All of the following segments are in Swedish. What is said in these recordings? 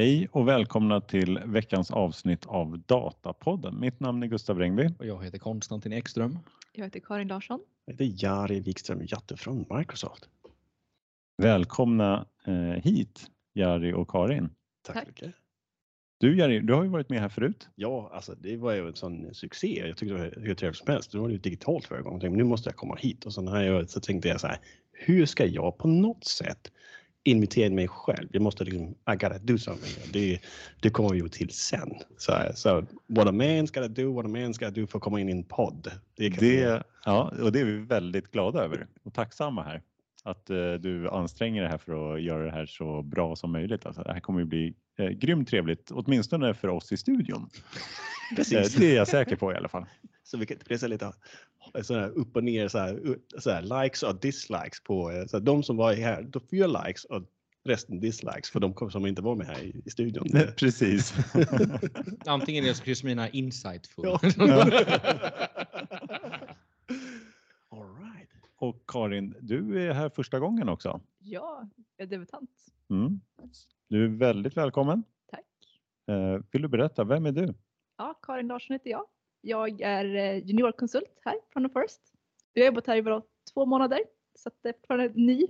Hej och välkomna till veckans avsnitt av Datapodden. Mitt namn är Gustav Rengby. Och jag heter Konstantin Ekström. Jag heter Karin Larsson. Jag heter Jari Wikström Jatte från Microsoft. Välkomna eh, hit Jari och Karin. Tack, Tack. mycket. Du Jari, du har ju varit med här förut. Ja, alltså det var ju en sån succé. Jag tyckte det var hur trevligt som helst. Det var ju digitalt förra gången. Nu måste jag komma hit och så, när jag, så tänkte jag så här. Hur ska jag på något sätt invitera mig själv? Jag måste liksom, I gotta do something. Det, det kommer ju till sen. Så, så what a man's gotta do, what a man's gotta do för att komma in i en podd. Det, Det, ja, och det är vi väldigt glada över och tacksamma här. Att eh, du anstränger dig här för att göra det här så bra som möjligt. Alltså, det här kommer ju bli eh, grymt trevligt, åtminstone för oss i studion. Eh, Precis. det är jag säker på i alla fall. Så vi kan så lite så här upp och ner så här, så här likes och dislikes på eh, så här, de som var här. Då fyra likes och resten dislikes för de kom- som inte var med här i, i studion. Precis. Antingen det så kryssar mina insightful. Ja. Ja. All right. Och Karin, du är här första gången också. Ja, jag är debutant. Mm. Du är väldigt välkommen. Tack. Eh, vill du berätta, vem är du? Ja, Karin Larsson heter jag. Jag är eh, juniorkonsult här från The First. Jag har jobbat här i bara två månader så att det är fortfarande ny.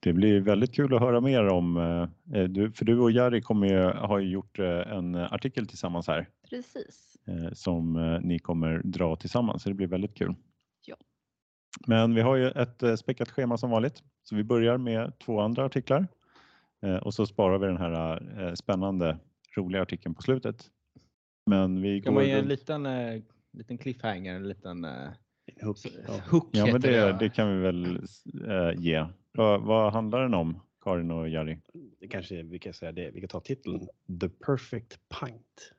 Det blir väldigt kul att höra mer om, eh, du, för du och Jari kommer ju, har ju gjort eh, en artikel tillsammans här Precis. eh, som eh, ni kommer dra tillsammans, så det blir väldigt kul. Ja. Men vi har ju ett eh, späckat schema som vanligt, så vi börjar med två andra artiklar eh, och så sparar vi den här eh, spännande, roliga artikeln på slutet. Men vi Kan går man ge en liten, eh, liten cliffhanger, en liten eh, Hook. Ja. hook Ja, men det, det. det kan vi väl eh, ge. Vad, vad handlar den om, Karin och Jari? Det kanske vi kan säga det. Vi kan ta titeln The Perfect Pint.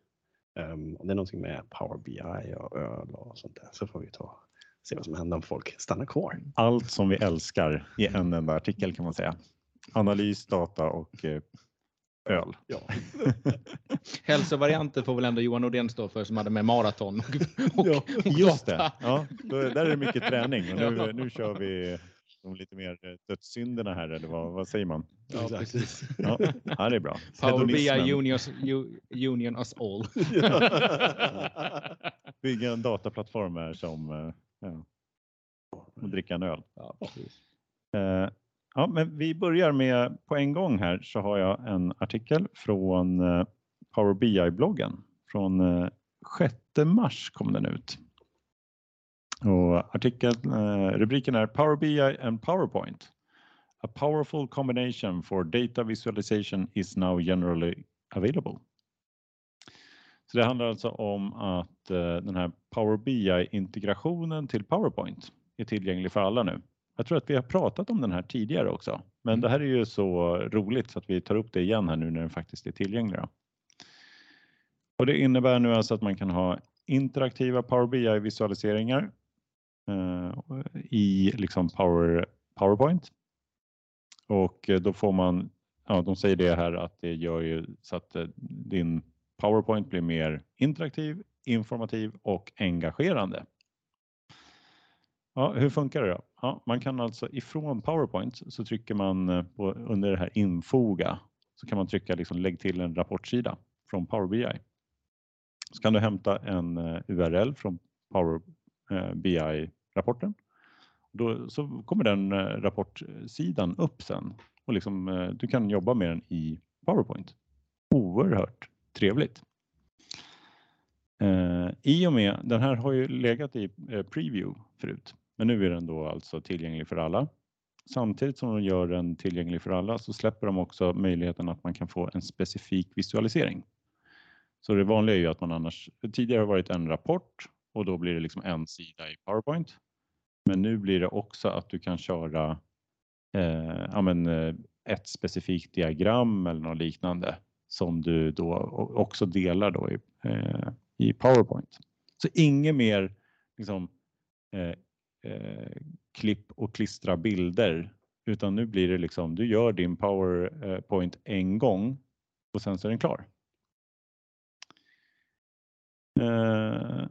Um, det är någonting med Power BI och öl och sånt där. Så får vi ta se vad som händer om folk stannar kvar. allt som vi älskar i en enda artikel kan man säga. Analys, data och eh, öl. Ja. Hälsovarianter får väl ändå Johan Nordén stå för som hade med maraton och, och, Ja, och Just det. Ja, då, där är det mycket träning och nu, Ja. nu kör vi de lite mer eh, dödssynderna här eller vad, vad säger man? Ja, Exakt. precis. Ja, ja det är bra. Power BI unions, union us all. Bygga en dataplattform är som eh, ja, att dricka en öl. Ja, precis. Eh, Ja, men vi börjar med på en gång här så har jag en artikel från eh, Power BI-bloggen. Från eh, 6 mars kom den ut. Och artikeln, eh, rubriken är Power BI and PowerPoint. A powerful combination for data visualization is now generally available. Så det handlar alltså om att den här Power BI-integrationen till PowerPoint är tillgänglig för alla nu. Jag tror att vi har pratat om den här tidigare också, men Mm. det här är ju så roligt så att vi tar upp det igen här nu när den faktiskt är tillgänglig. Och det innebär nu alltså att man kan ha interaktiva Power BI-visualiseringar eh, i liksom Power, PowerPoint. Och eh, då får man, ja de säger det här att det gör ju så att eh, din PowerPoint blir mer interaktiv, informativ och engagerande. Ja, hur funkar det då? Ja, man kan alltså ifrån PowerPoint så trycker man eh, på, under det här infoga så kan man trycka liksom lägg till en rapportsida från Power BI. Så kan du hämta en eh, URL från Power eh, BI-rapporten. Då så kommer den rapportsidan upp sen och liksom, du kan jobba med den i PowerPoint. Oerhört trevligt. Eh, I och med, den här har ju legat i preview förut, men nu är den då alltså tillgänglig för alla. Samtidigt som de gör den tillgänglig för alla så släpper de också möjligheten att man kan få en specifik visualisering. Så det vanliga är ju att man annars, tidigare har varit en rapport och då blir det liksom en sida i PowerPoint. Men nu blir det också att du kan köra eh, ja, men, eh, ett specifikt diagram eller något liknande som du då också delar då i, eh, i PowerPoint. Så inget mer liksom, eh, eh, klipp och klistra bilder utan nu blir det liksom du gör din PowerPoint eh, en gång och sen så är den klar. Eh,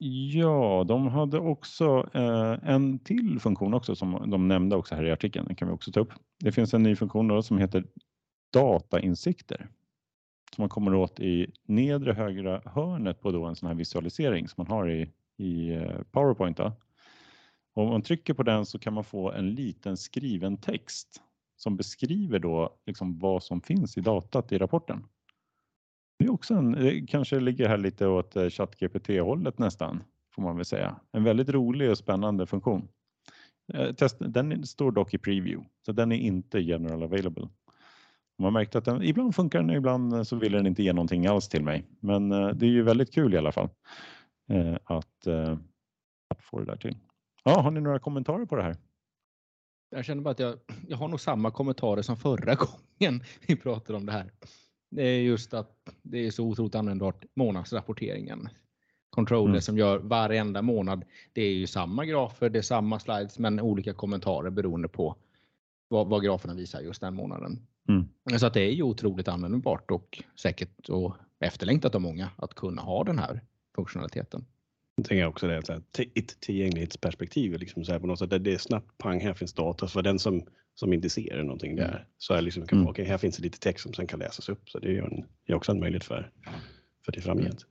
Ja, de hade också eh, en till funktion också som de nämnde också här i artikeln. Den kan vi också ta upp. Det finns en ny funktion då som heter datainsikter som man kommer åt i nedre högra hörnet på då en sån här visualisering som man har i, i eh, PowerPoint. Då. Om man trycker på den så kan man få en liten skriven text som beskriver då liksom vad som finns i datat i rapporten. Det är också en, det kanske ligger här lite åt eh, ChatGPT-hållet nästan, får man väl säga. En väldigt rolig och spännande funktion. Eh, den står dock i preview, så den är inte general available. Man märkte att den, ibland funkar den, ibland så vill den inte ge någonting alls till mig. Men det är ju väldigt kul i alla fall att, att få det där till. Ja, har ni några kommentarer på det här? Jag känner bara att jag, jag har nog samma kommentarer som förra gången vi pratade om det här. Det är just att det är så otroligt användbart månadsrapporteringen. Controller Mm. som gör varenda månad. Det är ju samma grafer, det är samma slides men olika kommentarer beroende på vad, vad graferna visar just den månaden. Mm. Så att det är ju otroligt användbart och säkert och efterlängtat av många att kunna ha den här funktionaliteten. Jag tänker också det, så här, t- ett tillgänglighetsperspektiv, liksom så här på något sätt, det är snabbt pang, här finns data. Så för den som, som inte ser någonting där så är liksom, kan, Mm. okej, här finns det lite text som sen kan läsas upp. Så det är en, det är också en möjlighet för, för det framgent.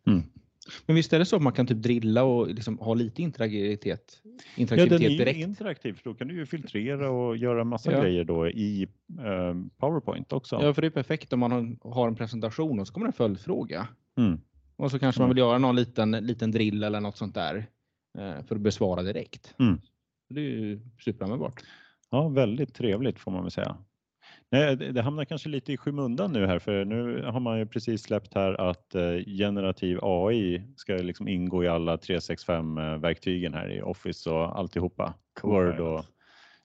Men visst är det så att man kan typ drilla och liksom ha lite interaktivitet, Ja, den interaktivitet är ju direkt? interaktiv för då kan du ju filtrera och göra massa Ja. grejer då i eh, PowerPoint också. Ja, för det är perfekt om man har- har en presentation och så kommer en följdfråga. Mm. Och så kanske man Mm. vill göra någon liten, liten drill eller något sånt där eh, för att besvara direkt. Mm. Det är ju superanvändbart. Ja, väldigt trevligt får man väl säga. Nej, det hamnar kanske lite i skymundan nu här för nu har man ju precis släppt här att eh, generativ AI ska liksom ingå i alla 365-verktygen här i Office och alltihopa. Word och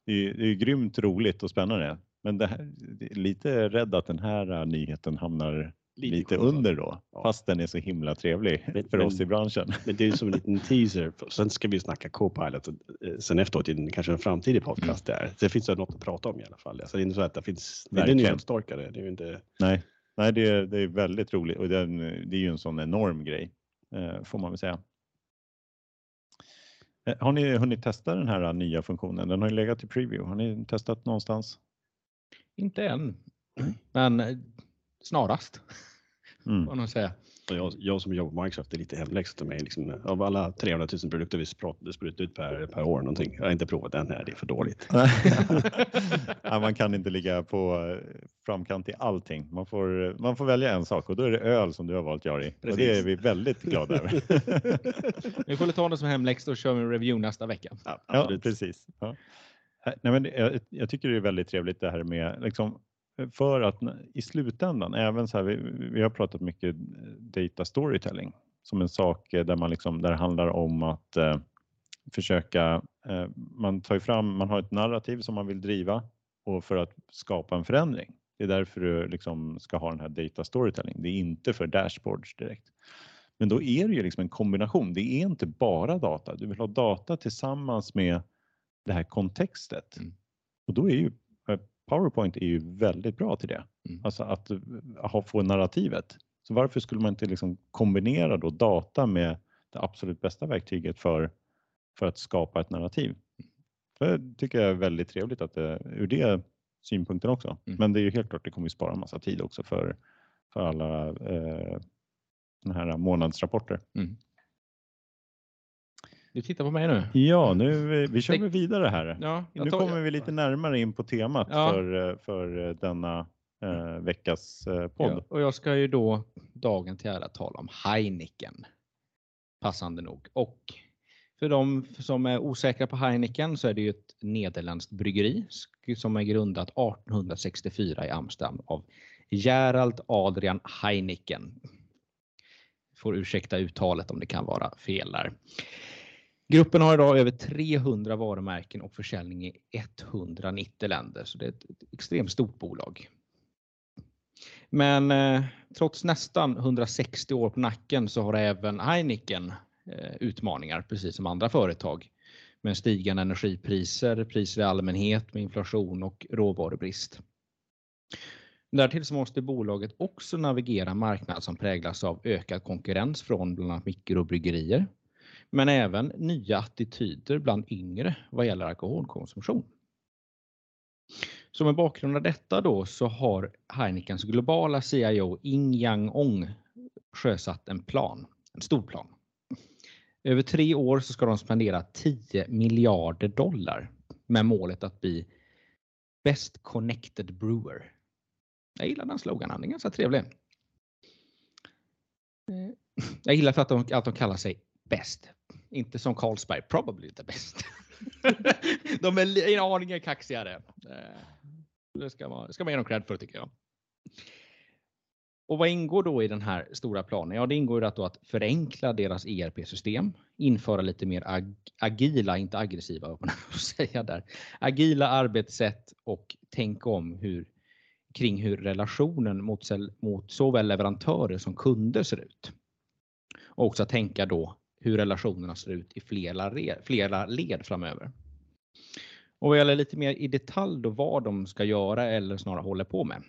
det är, det är grymt roligt och spännande. Men det här, det är lite rädd att den här eh, nyheten hamnar Lite lite under då, Ja. fast den är så himla trevlig Men- för men- oss i branschen. Men det är som en liten teaser. Sen ska vi snacka Copilot och eh, sen efteråt i kanske en framtidig podcast där. Så det finns något att prata om i alla fall. Så det är inte så att det finns, det är Verkligen. Det är ju inte, Nej, nej det, är, det är väldigt roligt och den, det är ju en sån enorm grej eh, får man väl säga. Eh, Har ni hunnit testa den här nya funktionen? Den har ju legat i preview. Har ni testat någonstans? Inte än, men snarast Mm. nog säga. jag, jag som jobbar på Microsoft, är lite hemläxa till mig. Liksom, av alla 300 000 produkter vi spr- sprutar ut per, per år någonting. Jag har inte provat den här, det är för dåligt. ja, man kan inte ligga på eh, framkant i allting. Man får, man får välja en sak och då är det öl som du har valt Jari. Och det är vi väldigt glada över. Vi får ta det som hemläxa och köra en review nästa vecka. Ja, Ja, absolut. precis. Ja. Nej, men jag, jag tycker det är väldigt trevligt det här med liksom, för att i slutändan, även så här, vi, vi har pratat mycket data storytelling som en sak eh, där man liksom, där det handlar om att eh, försöka, eh, man tar ju fram, man har ett narrativ som man vill driva och för att skapa en förändring. Det är därför du liksom ska ha den här data storytelling. Det är inte för dashboards direkt. Men då är det ju liksom en kombination. Det är inte bara data. Du vill ha data tillsammans med det här kontextet. Mm. Och då är ju eh, PowerPoint är ju väldigt bra till det. Mm. Alltså att eh, ha, få narrativet. Så varför skulle man inte liksom kombinera då data med det absolut bästa verktyget för, för att skapa ett narrativ? Det tycker jag är väldigt trevligt att det, ur det synpunkten också. Mm. Men det är ju helt klart, det kommer ju spara massa tid också för, för alla eh, här månadsrapporter. Du tittar på mig nu. Ja, nu vi kör Det- vi vidare här. Ja, Nu tar- kommer vi lite närmare in på temat Ja. för, eh, för eh, denna eh, veckas eh, podd. Ja, och jag ska ju då dagen till ära tala om Heineken. Passande nog. Och för de som är osäkra på Heineken så är det ju ett nederländskt bryggeri som är grundat 1864 i Amsterdam av Gerald Adrian Heineken. Får ursäkta uttalet om det kan vara fel där. Gruppen har idag över 300 varumärken och försäljning i 190 länder, så det är ett extremt stort bolag. Men eh, trots nästan 160 år på nacken så har även Heineken eh, utmaningar, precis som andra företag. Med stigande energipriser, priser i allmänhet, med inflation och råvarubrist. Därtill så måste bolaget också navigera marknad som präglas av ökad konkurrens från bland annat mikrobryggerier. Men även nya attityder bland yngre vad gäller alkoholkonsumtion. Så med bakgrund av detta då så har Heinekens globala CIO Ing Yang Ong sjösatt en plan, en stor plan. Över tre år så ska de spendera 10 miljarder dollar med målet att bli Best Connected Brewer. Jag gillar den sloganen, den är ganska trevlig. Eh, jag gillar för att de, att de kallar sig bäst. Inte som Carlsberg, probably the best. de är en aningen kaxigare. Eh, det ska man, ska man ge dem cred för tycker jag. Och vad ingår då i den här stora planen? Ja, det ingår att, då att förenkla deras ERP-system, införa lite mer ag agila, inte aggressiva, vad man säga där, agila arbetssätt och tänka om hur, kring hur relationen mot, mot såväl leverantörer som kunder ser ut. Och också tänka då hur relationerna ser ut i flera, flera led framöver. Och vad gäller lite mer i detalj då vad de ska göra eller snarare håller på med.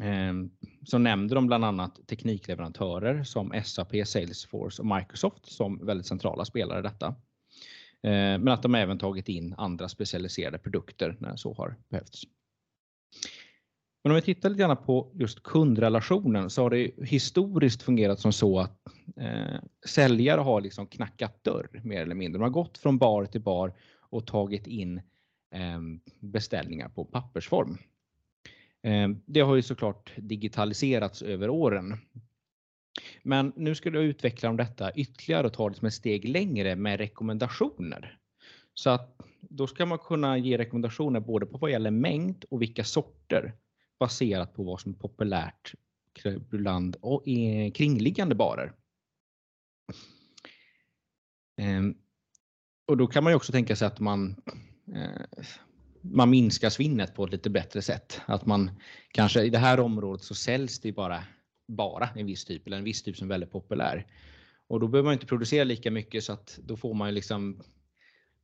Ehm, så nämnde de bland annat teknikleverantörer som SAP, Salesforce och Microsoft som väldigt centrala spelare i detta. Ehm, men att de även tagit in andra specialiserade produkter när så har behövts. Men om vi tittar lite grann på just kundrelationen så har det historiskt fungerat som så att eh, säljare har liksom knackat dörr mer eller mindre. De har gått från bar till bar och tagit in eh, beställningar på pappersform. Eh, det har ju såklart digitaliserats över åren. Men nu skulle jag utveckla om detta ytterligare och ta det som ett steg längre med rekommendationer. Så att då ska man kunna ge rekommendationer både på vad gäller mängd och vilka sorter baserat på vad som är populärt bland kringliggande barer. Ehm, och då kan man ju också tänka sig att man, eh, man minskar svinnet på ett lite bättre sätt. Att man kanske i det här området så säljs det bara, bara en viss typ eller en viss typ som är väldigt populär. Och då behöver man inte producera lika mycket så att då får man ju liksom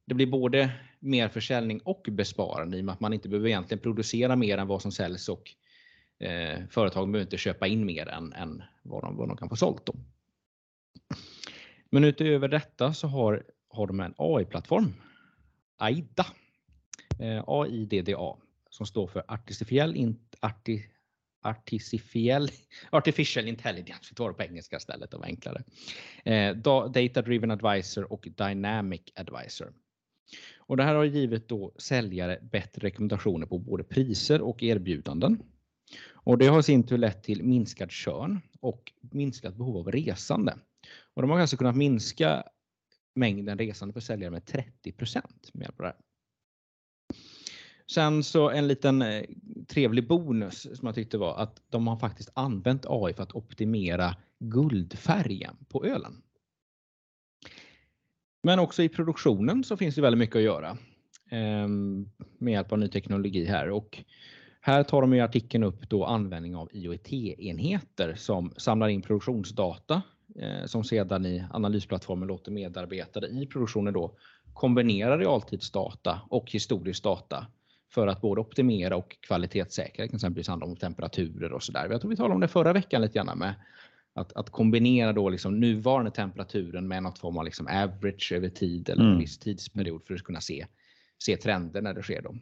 det blir både mer försäljning och besparande i och med att man inte behöver egentligen producera mer än vad som säljs och eh, företagen behöver inte köpa in mer än, än vad, de, vad de kan få sålt. Då. Men utöver detta så har, har de en AI-plattform, AIDA, eh, AIDDA, som står för Artificiell in, arti, artificial, artificial Intelligence, vi tar det på engelska istället, det var enklare. Eh, Data Driven Advisor och Dynamic Advisor. Och det här har givit då säljare bättre rekommendationer på både priser och erbjudanden. Och det har i sin tur lett till minskad körn och minskat behov av resande. Och de har alltså kunnat minska mängden resande för säljare med 30 med hjälp av det här. Sen så en liten eh, trevlig bonus som jag tyckte var att de har faktiskt använt AI för att optimera guldfärgen på ölen. Men också i produktionen så finns det väldigt mycket att göra ehm, med hjälp av ny teknologi här och här tar de i artikeln upp då användning av IoT-enheter som samlar in produktionsdata eh, som sedan i analysplattformen låter medarbetare i produktionen då kombinera realtidsdata och historisk data för att både optimera och kvalitetssäkra, exempelvis handla om temperaturer och sådär. Jag tror vi talade om det förra veckan lite grann med att, att kombinera då liksom nuvarande temperaturen med något form av liksom average över tid eller en mm. viss tidsperiod för att kunna se, se trender när det sker. Då.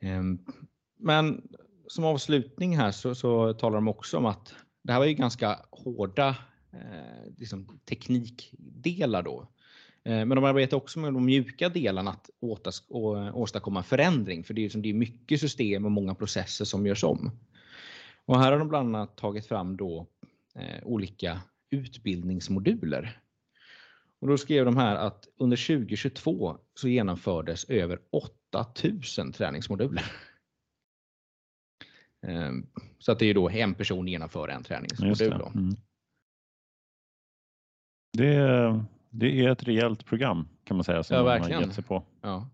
Ehm, men som avslutning här så, så talar de också om att det här var ju ganska hårda eh, liksom teknikdelar då. Eh, men de arbetar också med de mjuka delarna att åtas, å, åstadkomma förändring för det är, liksom, det är mycket system och många processer som görs om. Och här har de bland annat tagit fram då eh, olika utbildningsmoduler. Och då skrev de här att under 2022 så genomfördes över 8000 träningsmoduler. Ehm, så att det är då en person genomför en träningsmodul. Det. Mm. Det, är, det är ett rejält program kan man säga som ja, man har gett sig på. Ja.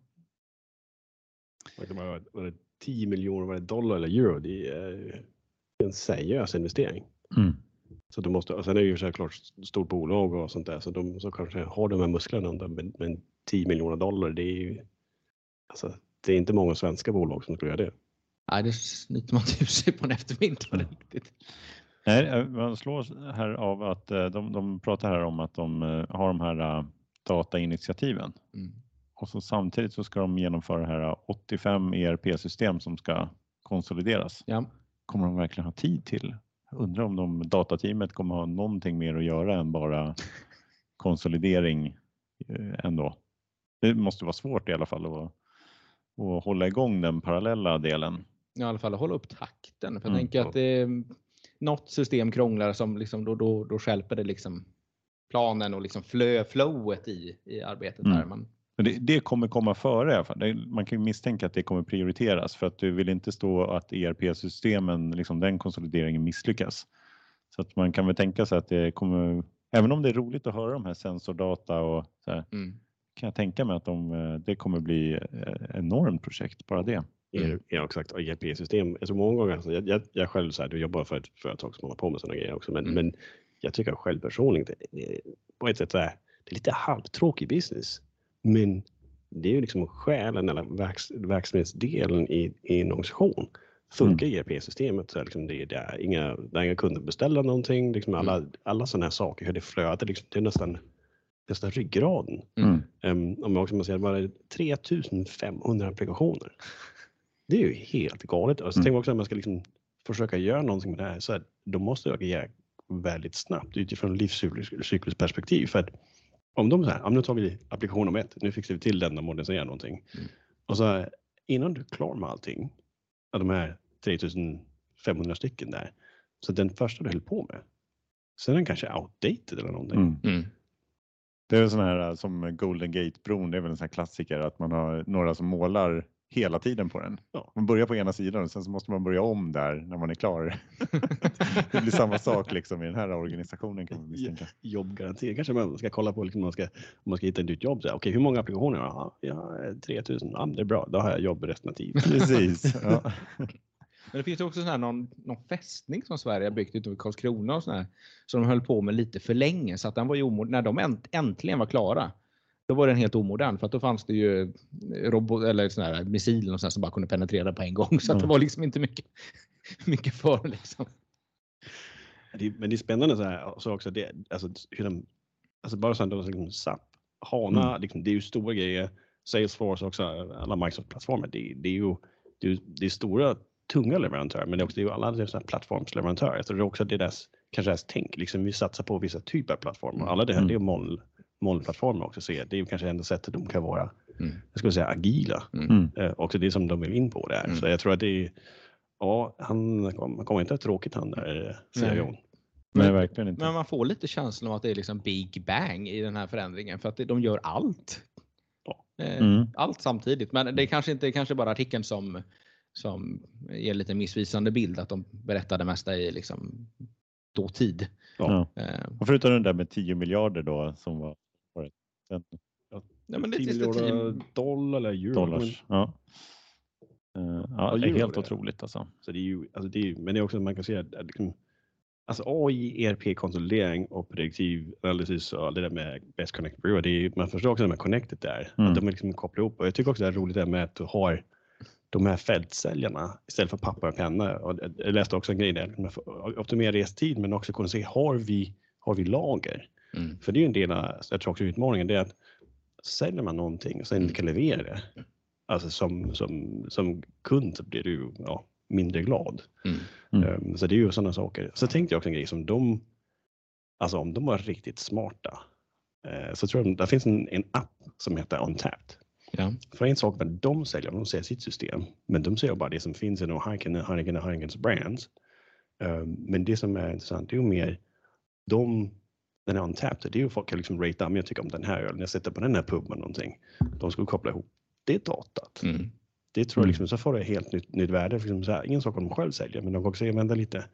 Var det 10 miljoner dollar eller euro? Det är en seriös investering. Mm. Så du måste, och sen är det ju självklart stort bolag och sånt där så de så kanske har de här musklerna men, men 10 miljoner dollar det är ju alltså, det är inte många svenska bolag som skulle göra det. Nej, det snyter man ur sig på en eftermiddag riktigt. Nej, eh, man slås här av att eh, de, de pratar här om att de eh, har de här datainitiativen Mm. och så samtidigt så ska de genomföra det här 85 ERP-system som ska konsolideras. Ja. Kommer de verkligen ha tid till? Undrar om de datateamet kommer ha någonting mer att göra än bara konsolidering eh, ändå. Det måste vara svårt i alla fall att, att hålla igång den parallella delen. I alla fall hålla upp takten. För jag Mm. tänker att det något system krånglar som liksom då, då, då skälper det liksom planen och liksom flö, flowet i, i arbetet. Mm. Där. Man, Men det, det kommer komma före i alla fall. Man kan ju misstänka att det kommer prioriteras för att du vill inte stå att ERP-systemen, liksom den konsolideringen misslyckas. Så att man kan väl tänka sig att det kommer, även om det är roligt att höra de här sensordata och så här, mm. kan jag tänka mig att de, eh, det kommer bli ett enormt projekt, bara det. Mm. Ja, exakt. Och ERP-system. Tror många gånger, alltså, jag, jag, jag själv så här, du jobbar för ett företag som håller på med sådana grejer också, men, Mm. men jag tycker själv personligen, det på ett sätt så här, det är lite halvtråkig business. Men det är ju liksom själen eller verks, verksamhetsdelen i, i en organisation. Funkar ERP-systemet så är liksom det, det är inga, det är inga kunder beställer någonting, liksom alla, alla sådana här saker, hur det flödar, liksom, det är nästan, nästan ryggraden. Mm. Um, om jag också måste säga, bara 3500 applikationer. Det är ju helt galet. Och så Mm. tänker jag också att man ska liksom försöka göra någonting med det här så att de måste agera väldigt snabbt utifrån livscyklusperspektiv. För att om de säger, ja, men nu tar vi applikation nummer ett, nu fixar vi till den och moderniserar någonting. Mm. Och så innan du är klar med allting, av de här 3500 stycken där, så den första du höll på med, sen är den kanske outdated eller någonting. Mm. Mm. Det är sån här som Golden Gate-bron, det är väl en sån här klassiker att man har några som målar hela tiden på den. Ja. Man börjar på ena sidan och sen så måste man börja om där när man är klar. det blir samma sak liksom i den här organisationen kan man misstänka. jobbgaranti. Kanske man ska kolla på liksom, om, man ska, om man ska hitta ett nytt jobb. Så här, Okej, hur många applikationer? Ja, ja, 3000. Ja, det är bra. Då har jag jobb resten av tiden. Precis. Ja. Men det finns ju också sån här någon, någon fästning som Sverige har byggt utanför Karlskrona och sån här, som de höll på med lite för länge så att den var ju omodern. När de änt, äntligen var klara, då var den helt omodern för att då fanns det ju robot eller sån här missiler och sån här som bara kunde penetrera på en gång så att det Mm. var liksom inte mycket, mycket för liksom. Det, men det är spännande så här så också det, alltså, hur de, alltså bara så att liksom, SAP, HANA, Mm. liksom, det är ju stora grejer. Salesforce också, alla Microsoft-plattformar. Det, det är ju det är, det är stora tunga leverantörer, men det är också det är ju alla här plattformsleverantörer. Jag tror det är också deras, kanske deras tänk. Liksom, vi satsar på vissa typer av plattformar. Alla det här, Mm. det är moln, molnplattformar också. Så det är ju kanske enda sättet de kan vara, Mm. jag skulle säga agila. Mm. Eh, också det som de vill in på det här. Mm. Så jag tror att det är, ja, han, kommer inte ha tråkigt han där, eh, Nej. CIOn. Nej, verkligen inte. Men man får lite känslan av att det är liksom Big Bang i den här förändringen för att de gör allt. Ja. Eh, Mm. Allt samtidigt. Men det är kanske inte kanske bara artikeln som, som ger lite missvisande bild att de berättar det mesta i liksom dåtid. Ja. Eh, Och förutom den där med 10 miljarder då som var den Nej, men det är 10 just det, miljarder dollar eller euro. dollars. Ja. Eh, ja, det är euro helt det. otroligt alltså. Så det är ju, alltså det är, men det är också man kan se att liksom, alltså AI, ERP-konsolidering och prediktiv analys och allt det där med Best Connected Brewer, det är, ju- man förstår också det med Connected där, Mm. att de är liksom kopplar ihop. Och jag tycker också det är roligt det med att du har de här fältsäljarna istället för papper och penna. Och jag- jag läste också en grej där, man får optimera restid men också kunna se, har vi, har vi lager? Mm. För det är ju en del av, jag tror också utmaningen, det är att säljer man någonting och sen inte kan leverera det, alltså som, som, som kund så blir du ja, mindre glad. Mm. Mm. Um, så det är ju sådana saker. Så tänkte jag också en grej som de, alltså om de var riktigt smarta, eh, så tror jag det finns en, en app som heter Untapped. Ja. För en sak med de säljer, de säljer sitt system, men de säljer bara det som finns inom Heineken, Heineken och Heinekens brands. Um, men det som är intressant, det är ju mer de, den är untapped, det är ju folk kan liksom ratea, men jag tycker om den här ölen, jag sätter på den här puben någonting. De skulle koppla ihop det datat. Mm. Det tror jag Mm. liksom, så får det helt nytt, nytt värde. För liksom här, ingen sak om de själv säljer, men de kan också använda lite,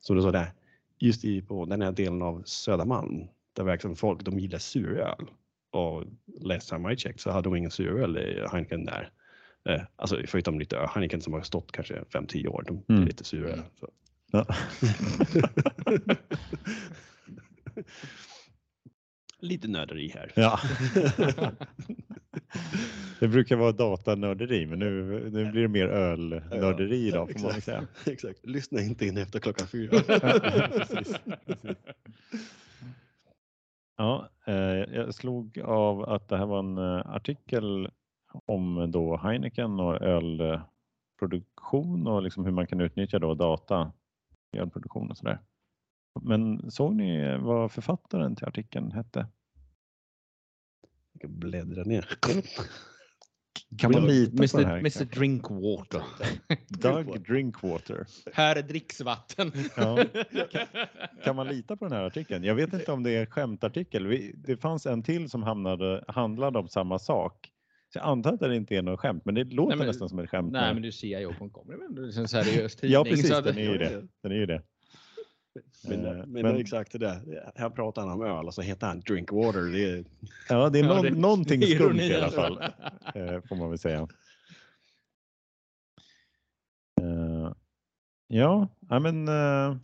som du sa där, just i, på den här delen av Södermalm, där verkligen folk, de gillar suröl. Och last time I checked så hade de ingen suröl i Heineken där. Eh, alltså förutom lite Heineken som har stått kanske 5-10 år, de är Mm. lite suröl. Ja. lite nörderi här. ja. Det brukar vara datanörderi, men nu, nu blir det mer ölnörderi idag får man säga. Exakt. Lyssna inte in efter klockan fyra. Precis, precis. Ja, eh, jag slog av att det här var en eh, artikel om då Heineken och ölproduktion och liksom hur man kan utnyttja då data i ölproduktion och sådär. Men såg ni vad författaren till artikeln hette? Jag kan bläddra ner. Kan man lita på det här? Mr, Mr Drinkwater. Doug Drinkwater. Här är dricksvatten. Ja. Kan man lita på den här artikeln? Jag vet inte om det är en skämtartikel. Vi- Det fanns en till som hamnade, handlade om samma sak. Så jag antar att det inte är något skämt, men det låter men- nästan som ett skämt. Nej, men du CIO.com det är väl en seriös tidning. ja, precis. så att- Den är ju det. Den är ju det. Men, Eh, men, men- exakt det där. Här pratar han om öl och så heter han Drinkwater. Det är, Ja, det är Ja, någon, det- någonting det är skumt ironi i alla alltså. fall, eh, får man väl säga. Eh, Ja, ja, men eh,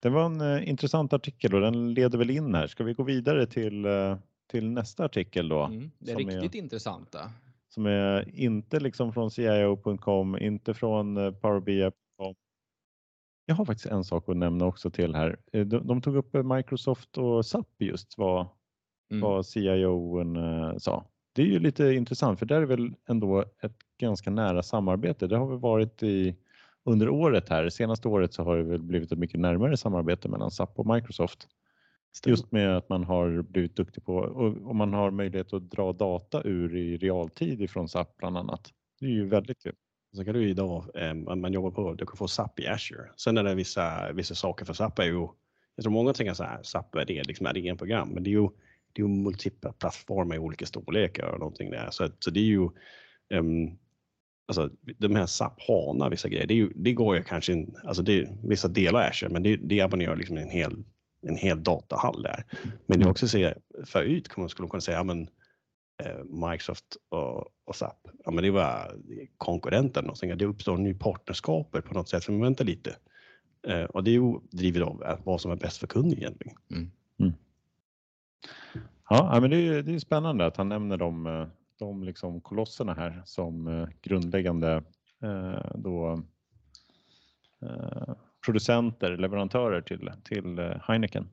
det var en eh, intressant artikel och den leder väl in här. Ska vi gå vidare till, eh, till nästa artikel då? Mm, det är Som är- riktigt intressanta. som är inte liksom från CIO.com, inte från eh, Power BI.com. Jag har faktiskt en sak att nämna också till här. Eh, De, de tog upp eh, Microsoft och SAP just vad, Mm. vad CIO eh, sa. Det är ju lite intressant för där är väl ändå ett ganska nära samarbete. Det har väl varit i under året här. Senaste året så har det väl blivit ett mycket närmare samarbete mellan SAP och Microsoft. Just med att man har blivit duktig på och, och man har möjlighet att dra data ur i realtid ifrån SAP bland annat. Det är ju väldigt kul. Sen kan du idag, eh, man jobbar på, du kan få SAP i Azure. Sen är det vissa, vissa saker för SAP är ju, jag tror många tänker så här, SAP är det liksom är det en program, men det är ju, det är ju multipla plattformar i olika storlekar och någonting där. Så, så det är ju, um, alltså de här SAP HANA, vissa grejer, det, är ju, det går ju kanske in, alltså det är vissa delar Azure, men det, det abonnerar liksom en hel, en hel datahall där. Men det är också se, för ut kommer man skulle kunna säga, ja, men Microsoft och, och SAP, ja, men det var konkurrenter någonting. Det uppstår ny partnerskaper på något sätt. Man väntar lite. Eh, och det är ju drivet av eh, vad som är bäst för kunden egentligen. Ja, ja, men det är, det är spännande att han nämner de, eh, de liksom kolosserna här som eh, grundläggande eh, då, eh, producenter, leverantörer till, till eh, Heineken.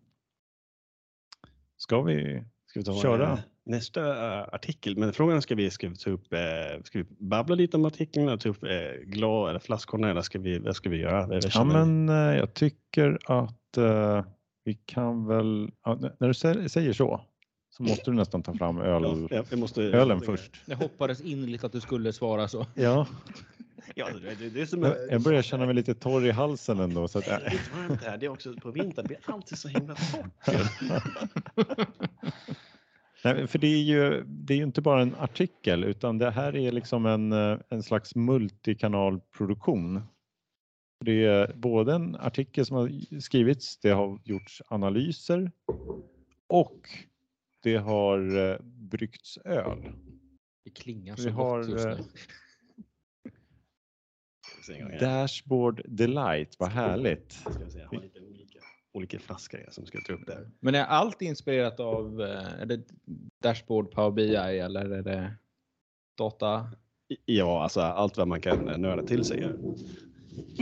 Ska vi Ska vi ta Köra. Nästa eh, artikel? Men frågan ska vi, ska vi ta upp, eh, ska vi babbla lite om artikeln och ta upp eh, glas eller flaskorna eller ska vi, vad ska vi göra? Ja, men eh, jag tycker att eh, vi kan väl, när du sä- säger så, så måste du nästan ta fram öl, Ja, jag, jag måste, ölen först. Jag hoppades innerligt att du skulle svara så. Ja, Ja, det, det, är som jag jag börjar känna mig lite torr i halsen ändå. Så att, Det är lite varmt här. Det är också på vintern. Det blir alltid så himla torrt. Nej, för det är, ju, det är ju inte bara en artikel utan det här är liksom en, eh, en slags multikanalproduktion. Det är både en artikel som har skrivits, det har gjorts analyser och det har eh, bryggts öl. Det klingar Vi så har, gott just eh, nu. Dashboard Delight, vad härligt. Olika, flaskor som ska ta upp där. Men är allt inspirerat av eh, är det Dashboard, Power BI eller är det data? Ja, alltså allt vad man kan nörda till sig. här.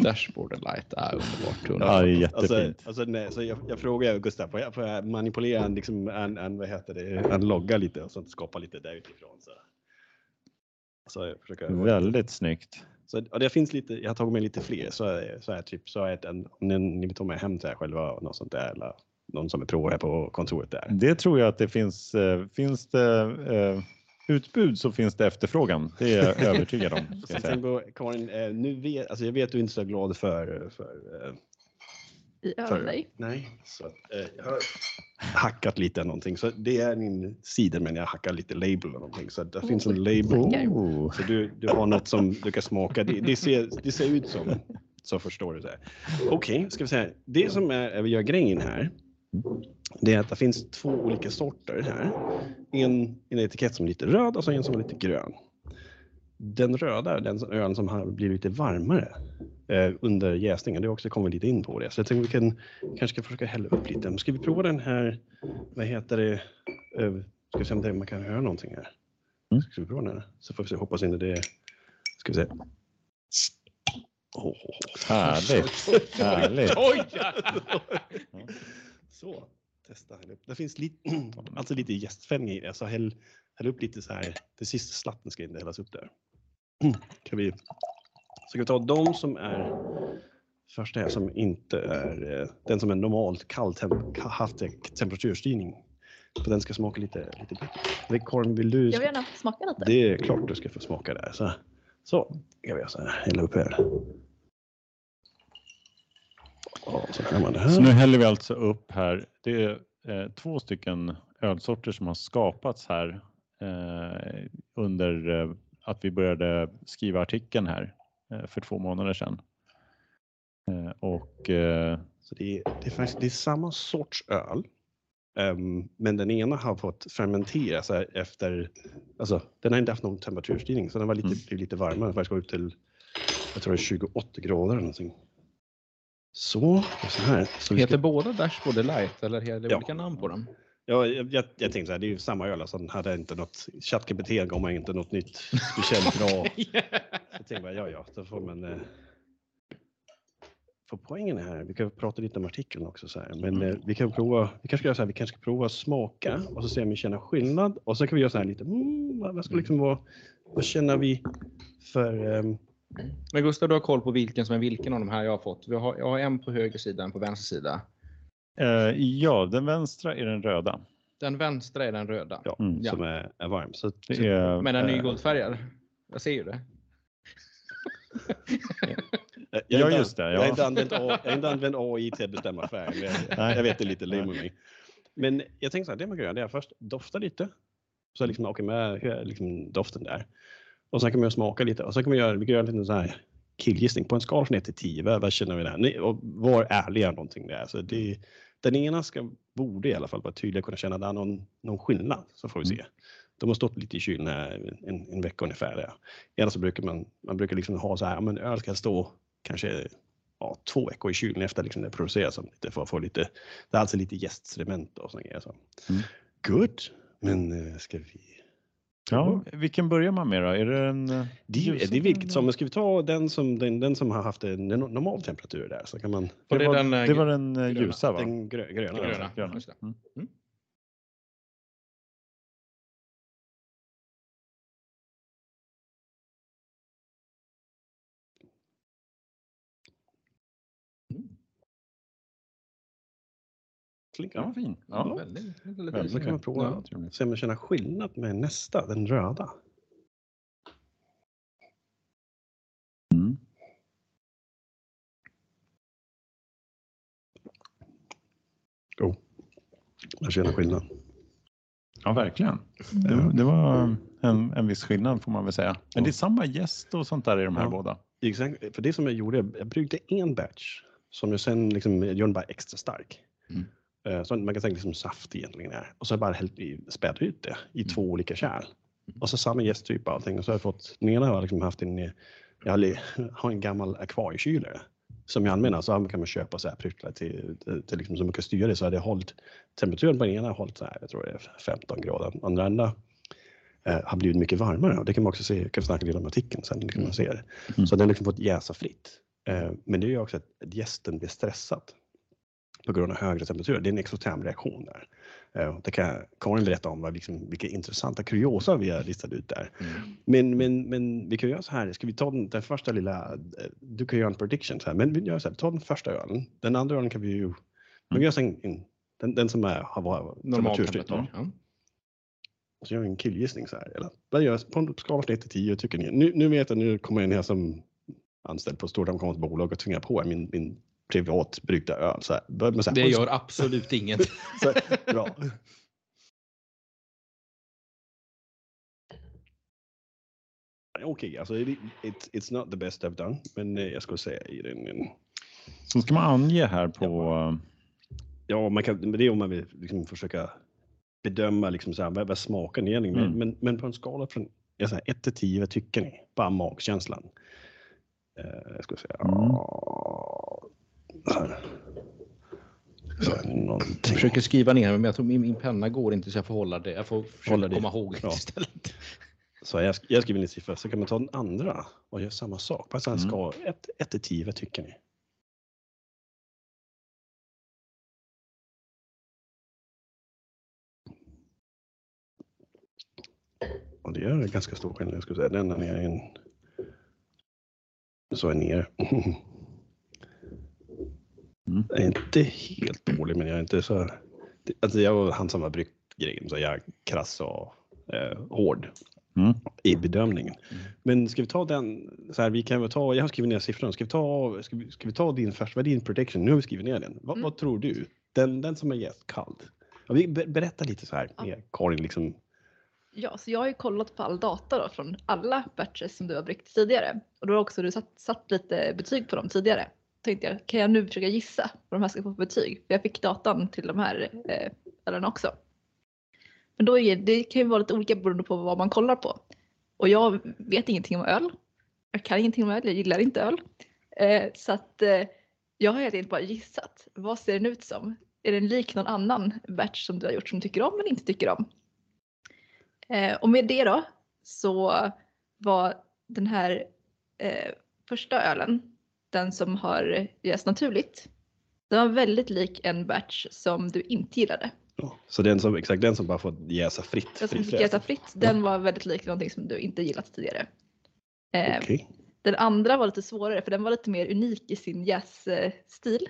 Dashboard Light är underbart. Ja, det är jättefint. Alltså, alltså, nej, så jag, jag frågar Gustav, får jag, får jag manipulera en, liksom, en, en, vad heter det, en logga lite och så skapa lite där utifrån? Så. Så jag försöker. Väldigt snyggt. Så, och det finns lite, jag har tagit med lite fler så så är typ så är ett, en, om ni, ni vill ta med hem till er själva och något sånt där eller någon som är provar här på kontoret där. Det tror jag att det finns. eh, Finns det eh, utbud så finns det efterfrågan. Det är jag övertygad om. Jag Karin, eh, nu vet, alltså jag vet att du inte är så glad för, för, I ölen. Nej, så att, eh, jag har hackat lite någonting. Så det är min sida, men jag hackar lite label och någonting. Så det finns en label. Oh. Så du, du har något som du kan smaka. Det, det, ser, det ser ut som, så förstår du det. Okej, ska vi säga. Det som är, vi gör grejen här, det är att det finns två olika sorter här. En, en etikett som är lite röd och så en som är lite grön. Den röda, den ölen som har blivit lite varmare eh, under jäsningen, det har också kommit lite in på det. Så jag tänkte vi kan, kanske ska försöka hälla upp lite. Ska vi prova den här, vad heter det, eh, ska vi se om det, man kan höra någonting här. Mm. Ska vi prova den här? Så får vi se, hoppas inte det Ska vi se. Åh, Härligt. Härligt. Oj! Så, testa. Det finns lite, alltså lite jästfällning i det. Så häll, häll upp lite så här. Det sista slatten ska inte hällas upp där. Kan vi, så kan vi ta de som är första här som inte är eh, den som är normalt kall temp, haft temperaturstyrning. För den ska smaka lite, lite bättre. Vill du? Jag vill gärna smaka lite. Det är klart du ska få smaka där. Så, så ska vi göra så här. Hälla upp här. Ja, så här man det Så nu här. häller vi alltså upp här. Det är eh, två stycken ölsorter som har skapats här eh, under eh, att vi började skriva artikeln här eh, för två månader sedan. Eh, och eh, Så det, är, det, är faktiskt, det är samma sorts öl. Ehm, men den ena har fått fermenteras efter, alltså den har inte haft någon temperaturstyrning så den var lite, Mm. blev lite varmare, den faktiskt går upp till, jag tror det är 28 grader eller någonting. Så, så här. Så Heter ska, båda Dashboard Light eller är det Ja. olika namn på dem? Ja, jag, jag, jag tänkte så här, det är ju samma öl, alltså hade inte något, ChatGPT gav mig inte något nytt speciellt bra. Så jag tänkte bara, ja ja, då får man eh, För poängen är här, vi kan prata lite om artikeln också så här, men eh, vi kan prova, vi kanske göra så här, vi kanske ska prova smaka och så se om vi känner skillnad och så kan vi göra så här lite, mm, vad, ska liksom vara, vad känner vi för, ehm, Men Gustav, du har koll på vilken som är vilken av de här jag har fått. Vi har, jag har en på höger sida, en på vänster sida. Eh, ja, den vänstra är den röda. Den vänstra är den röda. ja, Mm. Ja. som är, är varm. Så, Det så- är, Men den är ju eh, guldfärgad. Jag ser ju det. eh, Ja, har inte- just det, Jag har ja. inte använt, A- jag har inte använt AI till att bestämma färg. Jag, Nej. jag vet det är lite lame med mig. Men jag tänkte så här, det man kan göra det är först dofta lite. Så liksom, hur är liksom doften där? Och sen kan man smaka lite och sen kan man göra, vi kan göra en liten så här killgissning på en skala från 1 till 10. Vad, vad känner vi där? Ni- Och var ärliga någonting där. Så det, den ena ska, borde i alla fall vara tydlig och kunna känna att det är någon, någon skillnad. Så får vi se. De har stått lite i kylen här en, en vecka ungefär. Där. Annars så brukar man, man brukar liksom ha så här, ja, men öl ska stå kanske ja, två veckor i kylen efter liksom det produceras lite för att få lite, det är alltså lite jästsediment och sådana grejer. Så. Mm. Good, men eh, ska vi? Ja, vilken börjar man med då? Är det en eh, Det är, det är vilket som, men ska vi ta den som, den, den som har haft en normal temperatur där så kan man, Och det var, den, eh, det var den eh, gröna. ljusa va? den grö, gröna. Gröna. Gröna. Just det. Mm. Mm. Slinka. Ja, fin. Ja, Ja. väldigt, väldigt, Väldigt Så kan man prova. Ja. Se om man känner skillnad med nästa, den röda. Mm. Man känner skillnad. Ja, verkligen. Det, Ja. det var en, en viss skillnad får man väl säga. Men det är samma gäst och sånt där i de här Ja. båda. Exakt, för det som jag gjorde, jag bryggde en batch som jag sen liksom, jag gjorde den bara extra stark. Mm. Eh, Så man kan tänka liksom saft egentligen är. Och så bara spätt ut det i två olika kärl. Och så samma jästtyp och allting. Och så har jag fått, den ena har jag liksom haft en, jag har en gammal akvariekylare som jag använder. Så kan man köpa så här pryttlar till, till, till liksom, som man kan styra det. Så hade hållit, temperaturen på den ena har hållit så här, jag tror det är 15 grader. Och den andra eh, har blivit mycket varmare. Och det kan man också se, kan vi snacka lite om artikeln sen, det kan man se det. Mm. Så den har liksom fått jäsa fritt. Eh, men det är ju också att att gästen blir stressad på grund av högre temperaturer. Det är en exotermreaktion där. Eh, det kan Karin berätta om, vad liksom, vilka intressanta kuriosa vi har listat ut där. Mm. Men, men, men vi kan göra så här, ska vi ta den, den första lilla, eh, du kan göra en prediction så här, men vi gör så här, ta den första ölen. Den andra ölen kan vi ju, vi gör sen en, den, den som är, har varit Normal temperaturstyrt. temperatur. Ja. Så gör vi en killgissning så här. Eller, vad gör på en skala från 1 till 10 tycker ni? Nu, nu vet jag, nu kommer jag in här som anställd på ett stort amerikanskt bolag och tvingar på er min, min privat bryggda öl. Så här. Så här, Det gör absolut inget. så här, bra. Okej, alltså it, it, it's not the best I've done, men eh, jag skulle säga i den. en- Så ska man ange här på... Ja, man kan, men det är om man vill liksom försöka bedöma liksom så här, vad, vad smaken egentligen Mm. men, men, men på en skala från 1 till 10, vad tycker ni? Bara magkänslan. Eh, jag skulle säga, Mm. Jag försöker skriva ner men jag tror min, min penna går inte så jag får hålla det. Jag får försöka Hålla det. komma ihåg Ja. istället. Så jag, jag skriver en siffra, så kan man ta den andra och göra samma sak. På en skala, 1 till 10, vad tycker ni? Och det gör ganska stor skillnad, jag skulle säga. Den är en... Så är nere. Mm. Jag är inte helt dålig, men jag är inte så... Alltså jag han som har bryggt grejen, så jag är krass och eh, hård Mm. i bedömningen. Mm. Men ska vi ta den, så här, vi kan väl ta, jag har skrivit ner siffrorna, ska vi ta, ska vi, ska vi ta din första, vad är din prediction? Nu har vi skrivit ner den. Vad, Mm. vad tror du? Den, den som är kall. Ja, vi, berätta lite så här, Ja. med Karin, liksom. Ja, så jag har ju kollat på all data då från alla batches som du har bryggt tidigare. Och då har också du satt, satt lite betyg på dem tidigare. Tänkte jag, kan jag nu försöka gissa vad de här ska få för betyg? För jag fick datan till de här eh, ölen också. Men då är, det kan ju vara lite olika beroende på vad man kollar på. Och jag vet ingenting om öl. Jag kan ingenting om öl, jag gillar inte öl. Eh, så att eh, jag har helt enkelt bara gissat. Vad ser den ut som? Är den lik någon annan batch som du har gjort som du tycker om men inte tycker om? Eh, och med det då så var den här eh, första ölen, den som har jäst naturligt, den var väldigt lik en batch som du inte gillade. Ja. Så den som, exakt den som bara får jäsa fritt. Den som fick jäsa fritt, den var väldigt lik någonting som du inte gillat tidigare. Eh, Okej. Den andra var lite svårare för den var lite mer unik i sin jässtil.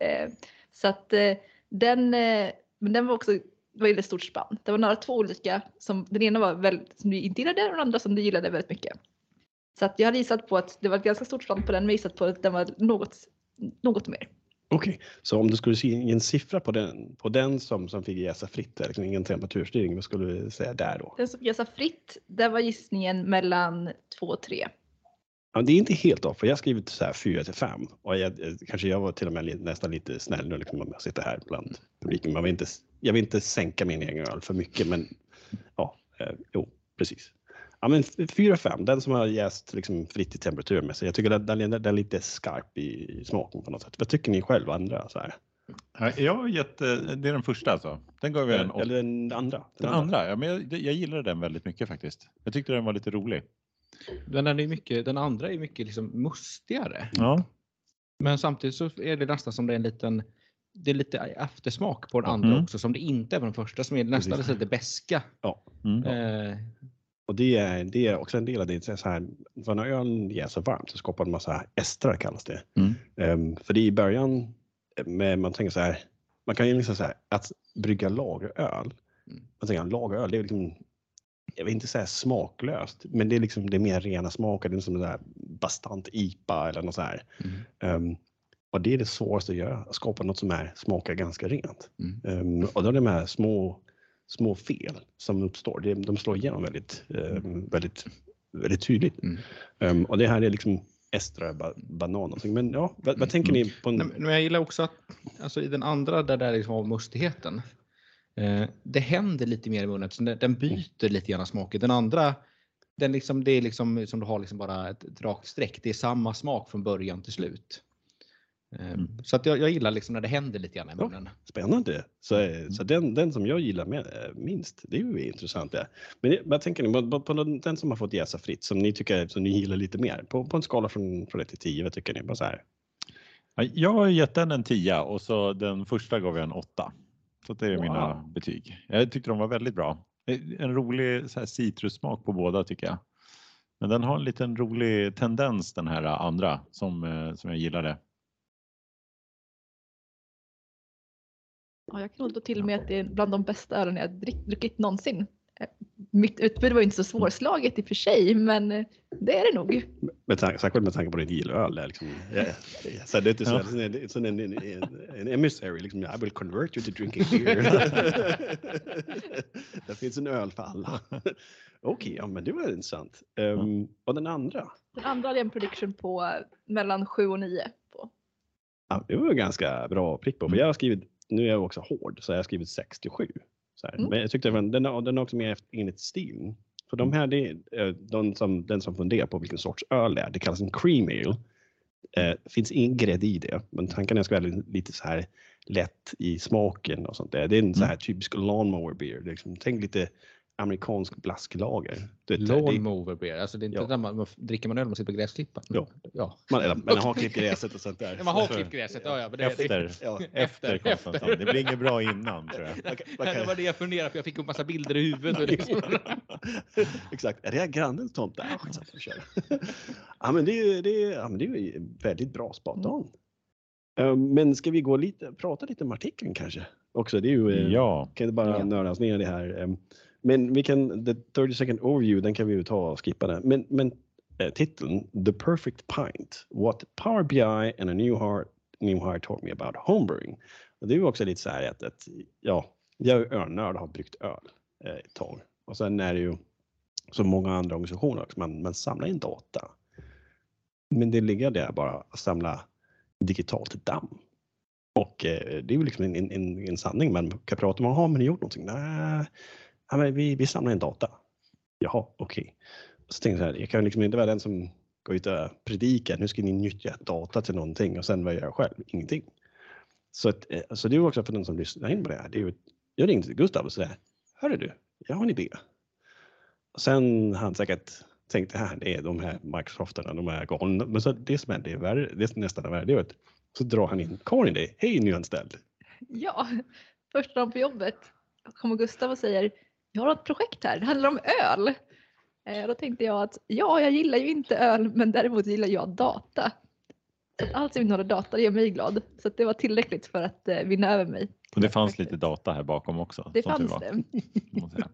Eh, så att eh, den, men den var också väldigt stort spann. Det var några två olika, som, den ena var väldigt, som du inte gillade och den andra som du gillade väldigt mycket. Så att jag hade gissat på att det var ett ganska stort spann på den men gissat på att den var något, något mer. Okej, så om du skulle ge en siffra på den, på den som, som fick jäsa fritt, där, liksom ingen temperaturstyrning, vad skulle du säga där då? Den som jäsa fritt, där var gissningen mellan två och tre. Ja, det är inte helt off, för jag har skrivit så här 4 till 5 och jag, kanske jag var till och med nästan lite snäll nu liksom, om jag sitter här bland publiken. Man vill inte, jag vill inte sänka min egen öl för mycket, men ja, eh, jo, precis. Ja, men 4-5, den som har jäst liksom fritt i temperaturmässigt. Jag tycker den, den, den är lite skarp i, smaken på något sätt. Vad tycker ni själva andra? Så här? Ja, Jag har gett, eh, det är den första alltså. Den gav jag en. Eller den andra? Den andra, ja, men jag, jag gillade den väldigt mycket faktiskt. Jag tyckte den var lite rolig. Den, är mycket, den andra är mycket liksom mustigare. Ja, Men samtidigt så är det nästan som det är en liten det är lite eftersmak på den andra Mm. också som det inte är på den första som är nästan lite beska. mm. Eh, Och det är, det är också en del av det. Så här, för när ölen jäser varmt så skapar det en massa estrar kallas det. Mm. Ehm, för det är i början, eh, med, man tänker så här, man kan ju liksom så här, att brygga lageröl. Mm. Man tänker lageröl, det är liksom, jag vill inte säga smaklöst, men det är liksom det är mer rena smaker. Det är som en där bastant IPA eller något så här. mm, Ehm, och det är det svåraste att göra, att skapa något som är, smakar ganska rent. mm. Ehm, och då är det de här små, små fel som uppstår, de slår igenom väldigt, ehm, väldigt, väldigt tydligt. Mm. Ehm, och det här är liksom Estra ba, banan. Men ja, vad, vad tänker ni på en, Nej, Men jag gillar också att alltså i den andra där det är liksom av mustigheten. Eh, det händer lite mer i munnen. Så den, den byter lite grann smaker. Den andra, den liksom, det är liksom som du har liksom bara ett, ett rakt streck. Det är samma smak från början till slut. Eh, Mm. Så att jag, jag gillar liksom när det händer lite grann i Ja. munnen. Spännande. Så, Mm. så den, den som jag gillar med, eh, minst, det är ju intressant. Det. Men vad tänker ni på, på, på den, som har fått jäsa fritt, som ni tycker som ni gillar lite mer? På, på en skala från, från 1 till 10, vad tycker ni? Bara så här. Ja, Jag har gett den en 10 och så den första gav jag en 8. Så det är mina Wow. betyg. Jag tyckte de var väldigt bra. En rolig så här citrussmak på båda tycker jag. Men den har en liten rolig tendens den här andra som, eh, som jag gillade. Ja, jag kan nog ta till med att det är bland de bästa ölen jag druckit någonsin. Eh, Mitt utbud var inte så svårslaget i och för sig, men eh, det är det nog. Med tanke, särskilt med tanke på din är liksom, ja, så det är inte så, Ja. det är så en, en, en, en emissary, liksom, I will convert you to drinking beer. det finns en öl för alla. Okej, ja men det var intressant. Um, och den andra? Den andra hade en prediction på eh, mellan 7 och 9 på. Ja, det var ganska bra prick på, för Mm. jag har skrivit, nu är jag också hård, så jag har skrivit 67. Så. Mm. Men jag tyckte den, den, den har också mer enligt stilen. För de här, det är eh, de som, den som funderar på vilken sorts öl det är, det kallas en cream ale. Eh, finns ingen grädde i det, men tanken är att det ska vara lite så här lätt i smaken och sånt där. Det är en så här typisk lawnmower beer. Liksom, tänk lite amerikansk blasklager. Det, det, Lawn det, mover beer. Alltså det är inte Ja. där man, man dricker man öl man sitter på gräsklippan. Ja. ja. man, eller, man har klippt gräset och sånt där. Man har klippt gräset. Ja, ja, men det, Efter, Ja, efter konferensen. Det blir inget bra innan tror jag. man kan- man Det var det jag funderade på. Jag fick upp massa bilder i huvudet. Och liksom. Exakt. Är det grannens tomt? Ah, ja, men det är det är, ja, men det är ju väldigt bra spot on. Eh, Men ska vi gå lite, prata lite om artikeln kanske? Också, det är ju, eh, Ja, kan inte bara Ja. nördas ner i det här. Men vi kan, the 30 second overview, den kan vi ju ta och skippa den. Men, men eh, titeln, The Perfect Pint, What Power BI and a New Heart, New Hire taught me about homebrewing. Och det är ju också lite så här att, att ja, jag är ölnörd och har bryggt öl eh, ett tag. Och sen är det ju som många andra organisationer också, man, man samlar in data. Men det ligger där bara att samla digitalt damm. Och eh, det är ju liksom en, en, en sanning man kan prata om. Har man gjort någonting? Nej, ja, men vi, vi samlar in data. Jaha, okej. Så tänkte jag jag kan liksom inte vara den som går ut och predikar. Nu ska ni nyttja data till någonting och sen vad gör jag själv? Ingenting. Så, att, eh, så det är också för den som lyssnar in på det här. Det är ju, jag ringde till Gustav och sa, hörru du, jag har en idé. Och sen han säkert tänkte, det här, det är de här Microsofterna, de är galna. Men så det som är, det är värre, det är nästan värre, det är att så drar han in Karin det, hej nyanställd. Ja, första dagen på jobbet kommer Gustav och säger jag har ett projekt här, det handlar om öl. Eh, då tänkte jag att ja, jag gillar ju inte öl men däremot gillar jag data. Så att allt som innehåller data gör mig glad. Så att det var tillräckligt för att eh, vinna över mig. och det fanns lite data här bakom också. Det fanns var, det.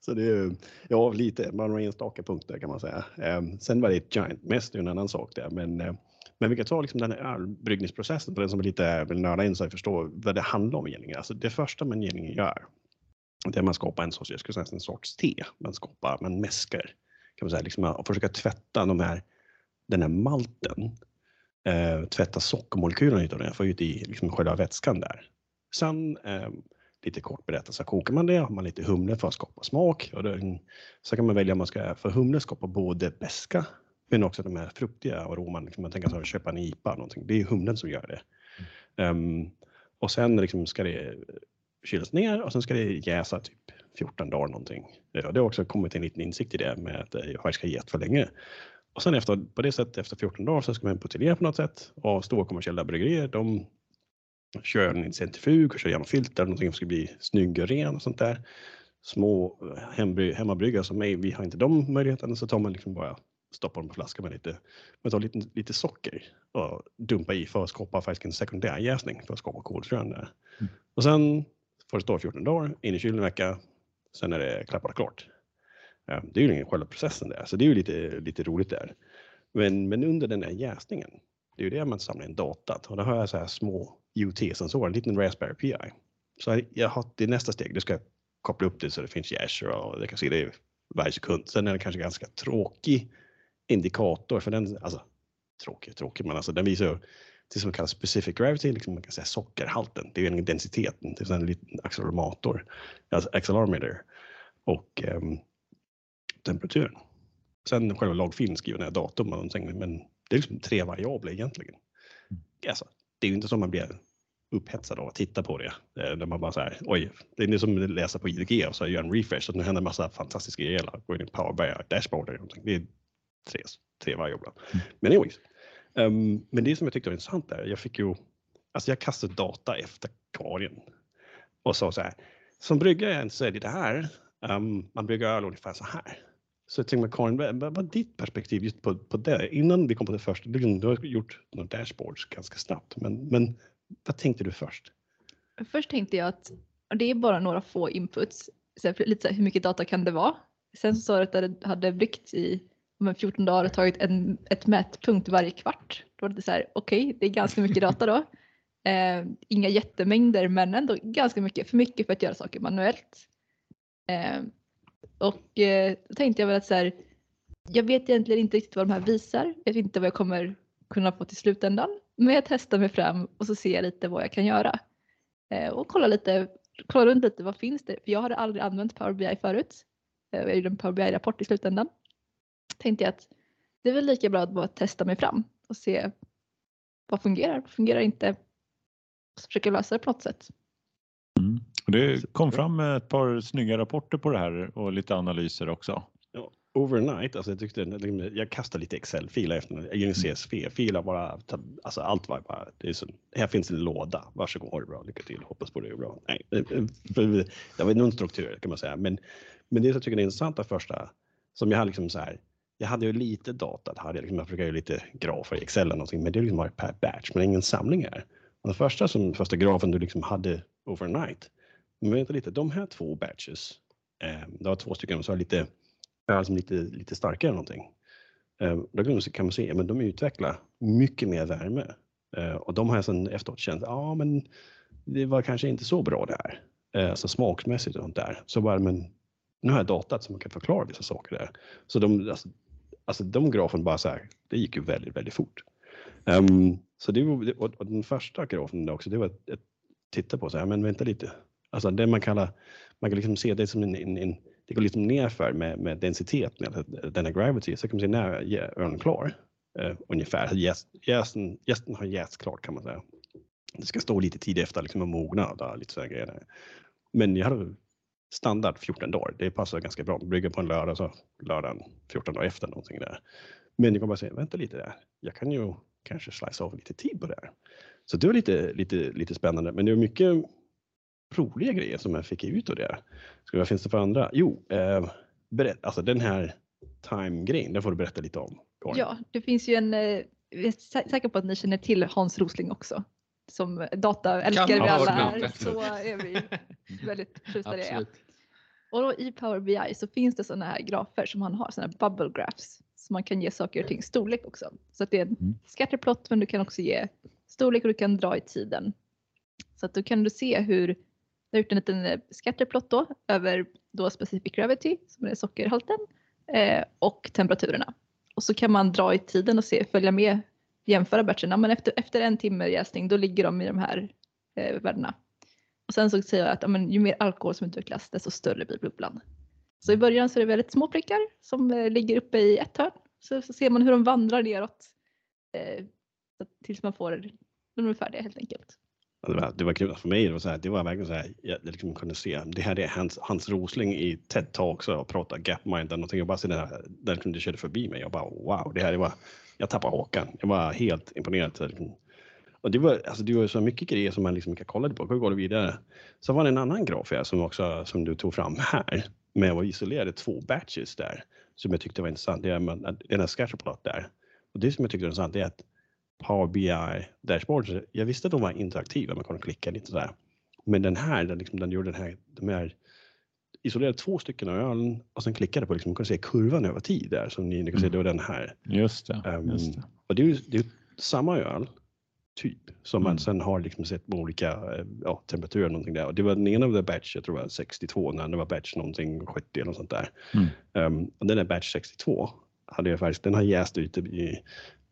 Så det är ja, lite, bara några enstaka punkter kan man säga. Eh, sen var det ett giant mest, det är en annan sak där. Men, eh, men vi kan ta liksom den här ölbryggningsprocessen för den som är lite vill nörda in sig och förstå vad det handlar om egentligen. Alltså det första man egentligen gör, det är att man skapar en sorts, jag skulle säga en sorts te. Man skapar, man mäskar, kan man säga, liksom, och försöka tvätta de här, den här malten. Eh, tvätta sockermolekylerna utav den, få ut i liksom själva vätskan där. Sen eh, lite kort berättat så kokar man det, har man lite humle för att skapa smak. Och det, så kan man välja om man ska, för humle skapar både beska men också de här fruktiga aroman. Liksom man tänker sig att köpa en IPA, någonting. det är humlen som gör det. Ehm, och sen liksom ska det kylas ner och sen ska det jäsa typ 14 dagar någonting. Ja, det har också kommit en liten insikt i det med att eh, jag ska get för länge. Och sen efter, på det sättet efter 14 dagar så ska man buteljera på något sätt och stora kommersiella bryggerier de kör en centrifug och kör igenom filter, någonting som ska bli snygg och ren och sånt där. Små eh, hembry, hemmabryggare som mig, vi har inte de möjligheterna så tar man liksom bara stoppar dem på flaska med lite, man tar lite, lite socker och dumpar i för att skapa faktiskt en sekundär jäsning för att skapa kolsyran där. Mm. Och sen får det stå 14 dagar, in i kylen en vecka, sen är det klappat klart. Det är ju ingen själva processen där, så det är ju lite, lite roligt där. Men, men under den här jäsningen, det är ju det man samlar in datat och då har jag så här små IoT-sensorer, en liten Raspberry Pi. Så jag har det är nästa steg, du ska koppla upp det så det finns i Azure och jag kan se det varje sekund. Sen är det kanske ganska tråkig indikator för den, alltså tråkig, tråkig, men alltså den visar det som kallas specific gravity, liksom man kan säga sockerhalten. Det är ju densiteten, det är en liten accelerator, alltså accelerometer och ehm, temperaturen. Sen själva logfilen skriver ner datum och någonting, men det är liksom tre variabler egentligen. Alltså, det är ju inte som man blir upphetsad av att titta på det. Eh, Där man bara så här, oj, det är som att läsa på IDG och så gör en refresh och nu händer en massa fantastiska grejer. Gå in i Power BI dashboard eller någonting. Det är tre, tre variabler. Men anyways. Um, men det som jag tyckte var intressant där, jag fick ju, alltså jag kastade data efter Karin och sa så här, som bryggare så är det det här, um, man brygger öl ungefär så här. Så jag tänkte Karin, vad vad var ditt perspektiv just på, på det? Innan vi kom på det första, du har gjort några dashboards ganska snabbt, men, men vad tänkte du först? Först tänkte jag att det är bara några få inputs. Så här, lite så här, hur mycket data kan det vara? Sen så sa du att det hade bryggt i om en 14 dagar och tagit en, ett mätpunkt varje kvart. Då var det så här, okej, det är ganska mycket data då. Eh, inga jättemängder men ändå ganska mycket, för mycket för att göra saker manuellt. Eh, och eh, då tänkte jag väl att så här, jag vet egentligen inte riktigt vad de här visar. Jag vet inte vad jag kommer kunna få till slutändan. Men jag testar mig fram och så ser jag lite vad jag kan göra. Eh, och kolla lite, kolla runt lite, vad finns det? För jag hade aldrig använt Power BI förut. Eh, jag gjorde en Power BI-rapport i slutändan. Tänkte jag att det är väl lika bra att bara testa mig fram och se vad fungerar, vad fungerar inte. Och så försöka lösa det på något sätt. Mm. Det kom fram ett par snygga rapporter på det här och lite analyser också. Ja, overnight, alltså jag tyckte, jag kastade lite Excel-filer efter en CSV-filer bara, alltså allt var bara, det är så, här finns en låda, varsågod, ha det bra, lycka till, hoppas på det är bra. Nej, det var någon struktur kan man säga, men, men det jag tycker är intressanta första, som jag hade liksom så här, jag hade ju lite data, hade jag, liksom, jag brukar ju lite grafer i Excel eller någonting, men det är liksom bara per batch, men ingen samling här. Och den första, som, första grafen du liksom hade overnight, men vänta lite, de här två batches, eh, det var två stycken som var lite, alltså lite, lite starkare än någonting. Eh, då kan man se, men de utvecklar mycket mer värme eh, och de har jag sen efteråt känt, ja men det var kanske inte så bra det här. Eh, alltså smakmässigt och sånt där. Så bara, men nu har jag datat så man kan förklara vissa saker där. Så de, alltså, alltså de grafen bara så här, det gick ju väldigt, väldigt fort. Um, så det var, och den första grafen också, det var att titta på så här, men vänta lite. Alltså det man kallar, man kan liksom se det som en, en, en det går liksom nerför med, med densitet, med denna gravity, så kan man se när örnen är klar. Uh, ungefär, jästen, jästen har jäst klart kan man säga. Det ska stå lite tid efter liksom att mogna, och lite sådana grejer. Men jag hade standard 14 dagar. Det passar ganska bra. Brygga på en lördag så lördagen 14 dagar efter någonting där. Men jag kan bara säga, vänta lite där. Jag kan ju kanske slice av lite tid på det här. Så det var lite, lite, lite spännande. Men det var mycket roliga grejer som jag fick ut av det. Ska vad finns det för andra? Jo, eh, berätt, alltså den här time-grejen, den får du berätta lite om. Karin. Ja, det finns ju en, eh, jag är säker på att ni känner till Hans Rosling också. Som dataälskare vi alla är så är vi väldigt förtjusta i det. Och då i Power BI så finns det sådana här grafer som han har, sådana här bubble graphs. Så man kan ge saker och ting storlek också. Så att det är en mm. scatterplot men du kan också ge storlek och du kan dra i tiden. Så att då kan du se hur du har gjort en liten eh, scatterplot då över då specific gravity som är sockerhalten eh, och temperaturerna. Och så kan man dra i tiden och se, följa med, jämföra batcherna. Men efter, efter en timme jäsning då ligger de i de här eh, värdena. Och sen så säger jag att ja, men, ju mer alkohol som utvecklas desto större blir bubblan. Så i början så är det väldigt små prickar som eh, ligger uppe i ett hörn. Så, så ser man hur de vandrar neråt eh, tills man får de är färdiga helt enkelt. Det var, det var kul för mig. Det var, så här, det var verkligen så här, jag liksom kunde se. Det här är Hans, Hans Rosling i TED Talks och pratar Gapmind eller någonting. Jag bara ser det här, där kunde körde förbi mig. Jag bara wow, det här det var, jag tappade hakan. Jag var helt imponerad. Och det var, alltså det var så mycket grejer som man liksom inte kollade på. Hur går det vidare? Så var det en annan graf här som också som du tog fram här med att isolerade två batches där som jag tyckte var intressant. Det är den här scatterplot där. Och det som jag tyckte var intressant är att Power BI dashboards, jag visste att de var interaktiva, man kunde klicka lite sådär. Men den här, den, liksom, den gjorde den här, de här isolerade två stycken av ölen och sen klickade på, liksom, kunde se kurvan över tid där som ni, ni kan se, det var den här. Just det. Um, just det. Och det är ju det är samma öl, typ, som mm. man sen har liksom sett med olika eh, ja, temperaturer och någonting där. Och det var den ena av the batch, jag tror det var 62, den andra var batch någonting 70 eller något sånt där. Mm. Um, och den där batch 62 hade jag faktiskt, den har jäst ute i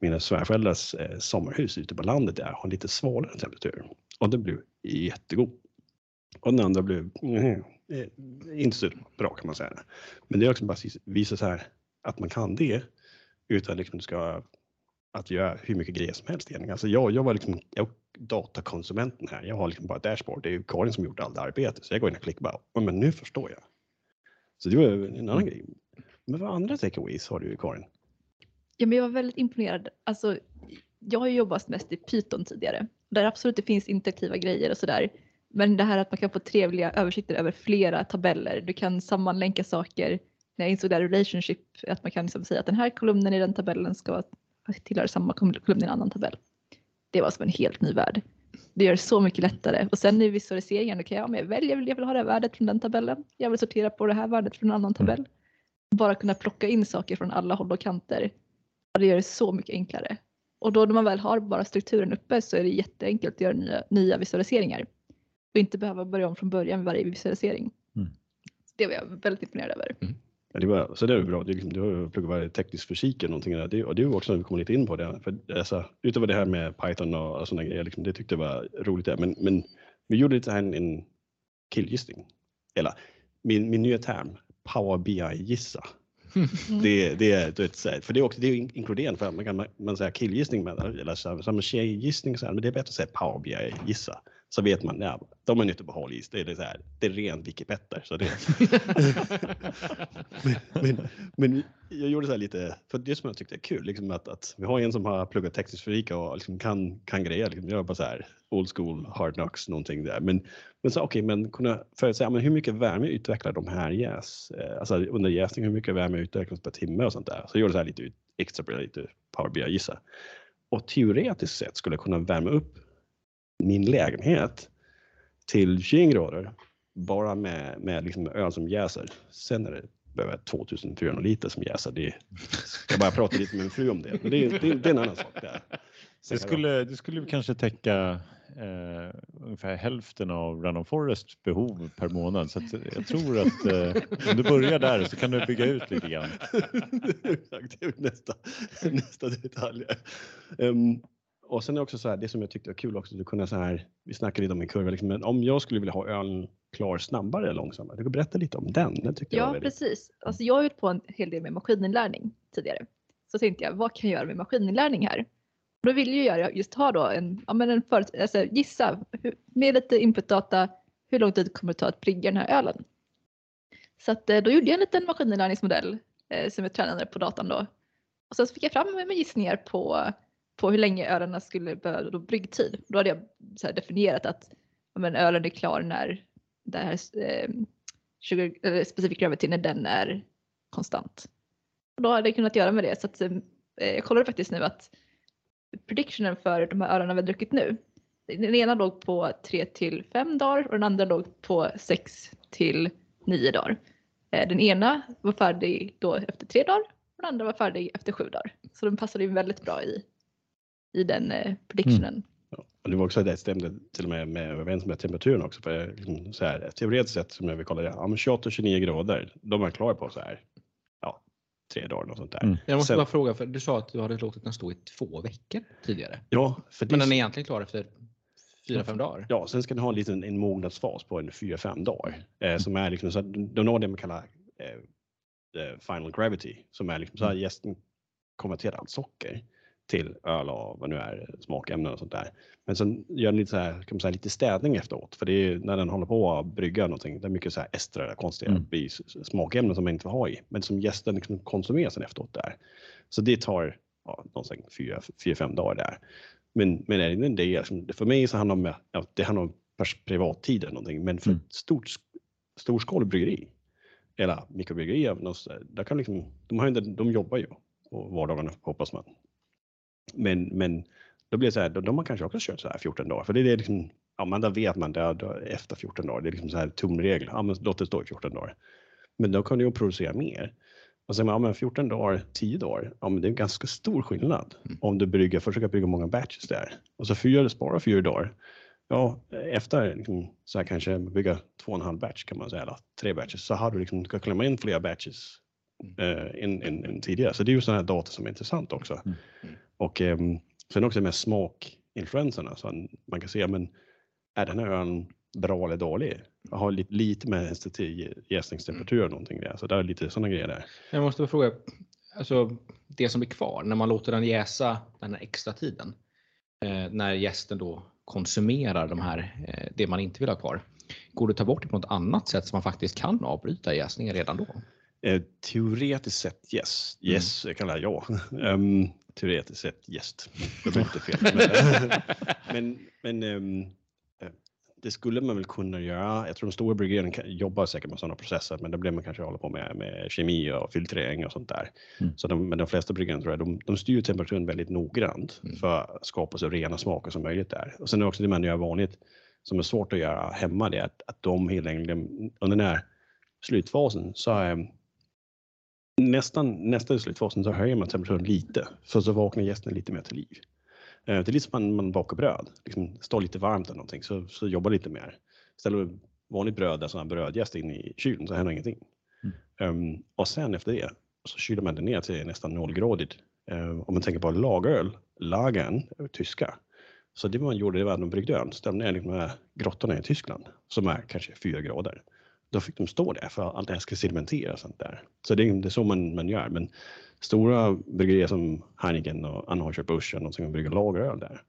mina svärföräldrars eh, sommarhus ute på landet där har lite svalare temperatur och den blev jättegod. Och den andra blev mm, Eh, inte så bra kan man säga. Men det är också bara visa så här att man kan det utan liksom ska att göra hur mycket grejer som helst egentligen. Alltså jag, jag var liksom jag, datakonsumenten här. Jag har liksom bara dashboard. Det är ju Karin som gjort allt arbete så jag går in och klickar bara. Oh, men nu förstår jag. Så det var en annan grej. Men vad andra takeaways har du Karin? Ja, men jag var väldigt imponerad. Alltså, jag har ju jobbat mest i Python tidigare där absolut det finns interaktiva grejer och sådär. Men det här att man kan få trevliga översikter över flera tabeller. Du kan sammanlänka saker. När jag insåg det här relationship, att man kan liksom säga att den här kolumnen i den tabellen ska tillhöra samma kolumn i en annan tabell. Det var som en helt ny värld. Det gör det så mycket lättare. Och sen i visualiseringen, då kan jag med välja, jag vill ha det här värdet från den tabellen. Jag vill sortera på det här värdet från en annan tabell. Mm. Bara kunna plocka in saker från alla håll och kanter det gör det så mycket enklare. Och då när man väl har bara strukturen uppe så är det jätteenkelt att göra nya, nya visualiseringar. Och inte behöva börja om från början med varje visualisering. Mm. Det var jag väldigt imponerad över. Mm. Ja, det var, så det är bra. Liksom, du har pluggat teknisk fysik eller någonting där. Det, och det är också när vi kommer lite in på det. För, alltså, utöver det här med Python och, sådana grejer, liksom, det tyckte jag var roligt. Där. Men, men vi gjorde lite här en, en killgissning. Eller min, min nya term, Power BI-gissa. Mm. Det, det, det, för det är också det är inkluderande för man kan man säga killgissning med, eller samma tjejgissning, men det är bättre att säga Power BI gissa så vet man, ja, de är nytt på hal is. Det är, det så här, det är ren Wikipetter. Så det, men, men, men jag gjorde så här lite, för det som jag tyckte är kul, liksom att, att vi har en som har pluggat teknisk fysik och liksom kan, kan grejer. Liksom, jag bara så här old school, hard knocks, någonting där. Men, men så okej, okay, men kunna förutsäga, men hur mycket värme utvecklar de här jäs? Eh, alltså under jäsning, hur mycket värme utvecklas per timme och sånt där. Så jag gjorde så här lite extra lite Power BI gissa. Och teoretiskt sett skulle jag kunna värma upp min lägenhet till 21 grader bara med, med liksom öl som jäser. Sen är det behöver 2400 liter som jäser. Det ska bara prata lite med min fru om det. Men det, det, det är en annan sak. Där. Det skulle, det skulle kanske täcka eh, ungefär hälften av Random Forests behov per månad. Så jag tror att eh, om du börjar där så kan du bygga ut lite grann. det är nästa, nästa detalj. Um, och sen är också så här, det som jag tyckte var kul också, att kunna så här, vi snackade lite om en kurva, liksom, men om jag skulle vilja ha ölen klar snabbare eller långsammare, du kan berätta lite om den. den ja, väldigt... precis. Alltså jag har ju på en hel del med maskininlärning tidigare. Så tänkte jag, vad kan jag göra med maskininlärning här? Då vill ju jag just ha då en, ja men en för, alltså gissa med lite inputdata, hur lång tid kommer det ta att brygga den här ölen? Så att, eh, då gjorde jag en liten maskininlärningsmodell eh, som jag tränade på datan då. Och sen så fick jag fram med gissningar på på hur länge ölen skulle behöva då bryggtid. Då hade jag så definierat att men, ölen är klar när det här eh, 20, eller gravity när den är konstant. Och då hade jag kunnat göra med det så att eh, jag kollade faktiskt nu att predictionen för de här ölen vi har druckit nu. Den ena låg på 3 till 5 dagar och den andra låg på 6 till 9 dagar. Eh, den ena var färdig då efter 3 dagar och den andra var färdig efter 7 dagar. Så den passade ju väldigt bra i i den eh, predictionen. Mm. Ja, och det var också det stämde till och med med överens med temperaturen också. För liksom så här, teoretiskt sett som jag vill kolla det, ja, 28-29 grader, de är klara på så här, ja, tre dagar och sånt där. Mm. Jag måste Sen, bara fråga, för du sa att du hade låtit den stå i två veckor tidigare. Ja, för men den är egentligen klar efter fyra fem dagar? Ja, sen ska den ha en liten en mognadsfas på en fyra fem dagar eh, som är liksom så att de når det man kallar eh, final gravity som är liksom så här mm. gästen konverterar allt socker till öl och vad nu är smakämnen och sånt där. Men sen gör den lite, så här, kan man säga, lite städning efteråt för det är när den håller på att brygga någonting. Det är mycket så här ester, konstiga mm. smakämnen som man inte får ha i, men som gästen liksom konsumerar sen efteråt där. Så det tar ja, någonstans fyra, fyra, fem dagar där. Men, men är det del, för mig så handlar det om, ja, det handlar om privattid eller någonting, men för mm. ett stort storskaligt bryggeri eller mikrobryggeri, där kan liksom, de, har inte, de jobbar ju på vardagarna hoppas man men, men då blir det så här, då, de har kanske också kört så här 14 dagar, för det är liksom, ja, men då vet man det, efter 14 dagar, det är liksom så här tumregel, ja men låt det stå i 14 dagar. Men då kan du ju producera mer. Och sen, ja men 14 dagar, 10 dagar, ja men det är en ganska stor skillnad mm. om du brygger, försöker brygga många batches där. Och så fyra, spara fyra dagar. Ja, efter liksom, så här kanske bygga två och en halv batch kan man säga, eller tre batches, så har du liksom, du kan klämma in fler batches mm. eh, än, tidigare. Så det är ju sådana här data som är intressant också. Mm. mm. Och eh, sen också med smakinfluenserna så man kan se, men är den här ölen bra eller dålig? Har lite, lite med till jäsningstemperatur och någonting där, så det är lite sådana grejer där. Jag måste fråga, alltså det som blir kvar när man låter den jäsa den här extra tiden, eh, när gästen då konsumerar de här, eh, det man inte vill ha kvar. Går det att ta bort det på något annat sätt så man faktiskt kan avbryta jäsningen redan då? Eh, teoretiskt sett yes. Yes mm. kallar jag ja. um, teoretiskt sett gäst. Det var inte fel. men, men um, det skulle man väl kunna göra. Jag tror de stora bryggerierna jobbar säkert med sådana processer, men det blir man kanske hålla på med, med kemi och filtrering och sånt där. Mm. Så de, men de flesta bryggerierna tror jag, de, de styr temperaturen väldigt noggrant mm. för att skapa så rena smaker som möjligt där. Och sen är också det man gör vanligt som är svårt att göra hemma, det är att, att de helt enkelt under den här slutfasen så är nästan, nästan i slutfasen så höjer man temperaturen lite för så vaknar gästen lite mer till liv. Eh, det är lite som man, man bakar bröd, liksom står lite varmt eller någonting så, så jobbar lite mer. Ställer vanligt bröd, alltså en brödjäst in i kylen så händer ingenting. Mm. Um, och sen efter det så kyler man det ner till nästan nollgradigt. Uh, om man tänker på lageröl, lagern, tyska. Så det man gjorde det var att de bryggde öl, ställde ner de här grottorna i Tyskland som är kanske fyra grader då fick de stå där för allt det här ska sedimentera och sånt där. Så det är, det är så man, man gör. Men stora bryggerier som Heineken och Anheuser-Busch och som brygger lageröl där.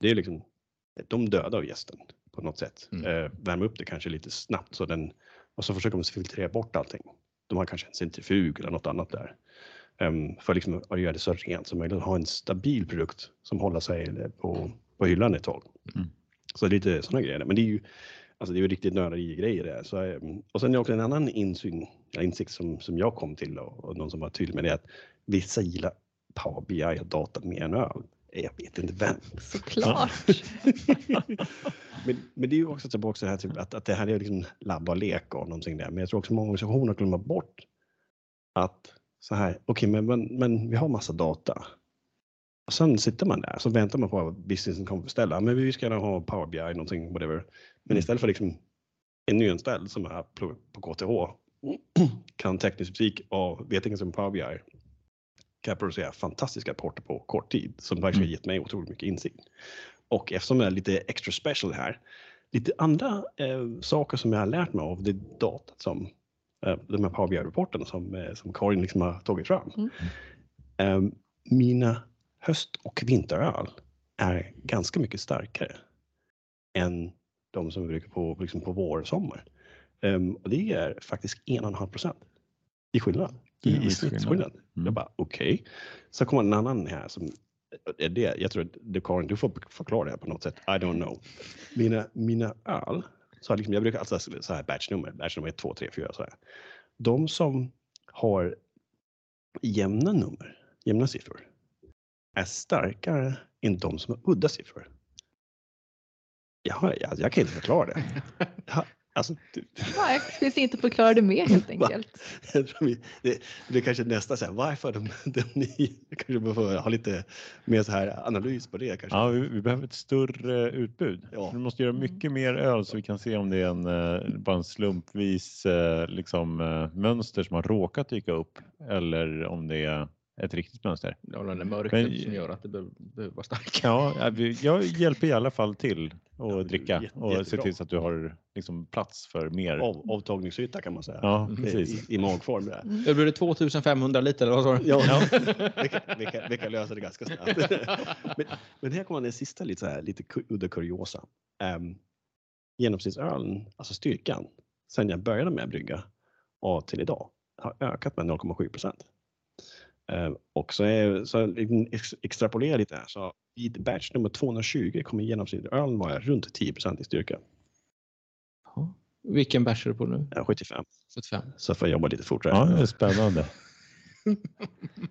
Det är liksom de dödar gästen på något sätt. Mm. Eh, värmer upp det kanske lite snabbt så den, och så försöker de filtrera bort allting. De har kanske en centrifug eller något annat där. Ehm, för liksom att göra det så rent som möjligt och ha en stabil produkt som håller sig på, på hyllan ett tag. Mm. Så det är lite sådana grejer. Men det är ju, alltså det är ju riktigt nördiga grejer det. Så, ehm, och sen är det också en annan insyn, insikt som, som jag kom till och, och någon som var tydlig med det att vissa gillar Power BI och data mer än öl. Jag vet inte vem. Såklart. men, men det är ju också tillbaka till det här typ, att, att det här är liksom labba och lek och någonting där. Men jag tror också många organisationer glömmer bort att så här, okej, men, men, men vi har massa data. Och sen sitter man där så väntar man på att businessen kommer beställa. Men vi ska gärna ha Power BI, någonting, whatever. Men istället för liksom en nyanställd som är på på KTH kan teknisk musik och vet inget om Power BI kan producera fantastiska rapporter på kort tid som har Mm. gett mig otroligt mycket insikt. Och eftersom jag är lite extra special här, lite andra eh, saker som jag har lärt mig av det datat som eh, de här Power BI-rapporterna som, eh, som Karin liksom har tagit fram. Mm. Eh, mina höst och vinteröl är ganska mycket starkare än de som vi brukar på, liksom på vår och sommar. Ehm, och det är faktiskt 1,5 procent i skillnad. I, I snittskillnad. Mm. Jag bara okej. Så kommer en annan här som är det, jag tror du Karin, du får förklara det här på något sätt. I don't know. Mina, mina öl, så liksom, jag brukar alltså så här batchnummer, batchnummer 1, 2, 3, 4 så här. De som har jämna nummer, jämna siffror, är starkare än de som har udda siffror. Ja, jag, jag kan inte förklara det. Ja, alltså, du- Nej, det finns inte förklara det mer helt enkelt. jag det, det är kanske nästa så här, varför de, de ni kanske behöver ha lite mer så här analys på det kanske. Ja, vi, vi behöver ett större utbud. Ja. Vi måste göra Mm. mycket mer öl så vi kan se om det är en, eh, bara en slumpvis eh, liksom, eh, mönster som har råkat dyka upp eller om det är ett riktigt mönster. Ja, den är mörkret Men- som gör att det behöver, behöver vara starkt. Ja, ja, jag hjälper i alla fall till att Ja, dricka jätte- och se till så att du har liksom, plats för mer. Av, avtagningsyta kan man säga. Ja, precis. I, I magform. Där. Mm. Det blir det 2500 liter eller vad sa du? Ja, vi, kan, vi, kan, vi kan lösa det ganska snabbt. men, men här kommer den sista lite, så här, lite udda kuriosa. Um, genomsnittsölen, alltså styrkan, sen jag började med att brygga och till idag har ökat med 0,7 procent. Um, och så, är, så ex, extrapolera lite här så vid batch nummer 220 kommer genomsnittsölen vara runt 10 procent i styrka. Ja. Vilken bärs är du på nu? Ja, 75. 75. Så får jag jobba lite fortare. Ja, det är spännande.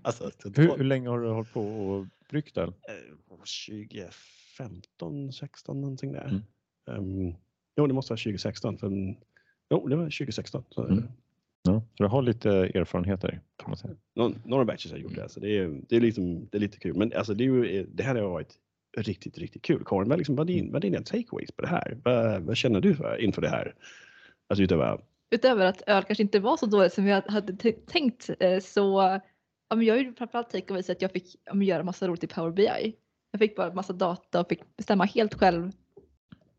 Alltså, Hur, hur länge har du hållit på och bryggt öl? eh, 2015, 16 någonting där. Mm. Um, jo, det måste vara 2016. För, jo, det var 2016. Så, Mm. Ja, så du har lite erfarenheter kan man säga. någon, några batches har jag gjort det. Så det, är, det, är liksom, det är lite kul. Men alltså, det, är ju, det här har varit riktigt, riktigt kul. Karin, vad, liksom, vad, är din, vad är dina takeaways på det här? Vad, vad känner du för, inför det här? Alltså utöver, Utöver att öl kanske inte var så dåligt som jag hade tänkt eh, så ja, men jag är ju framförallt takeaways att jag fick ja, men göra massa roligt i Power BI. Jag fick bara massa data och fick bestämma helt själv.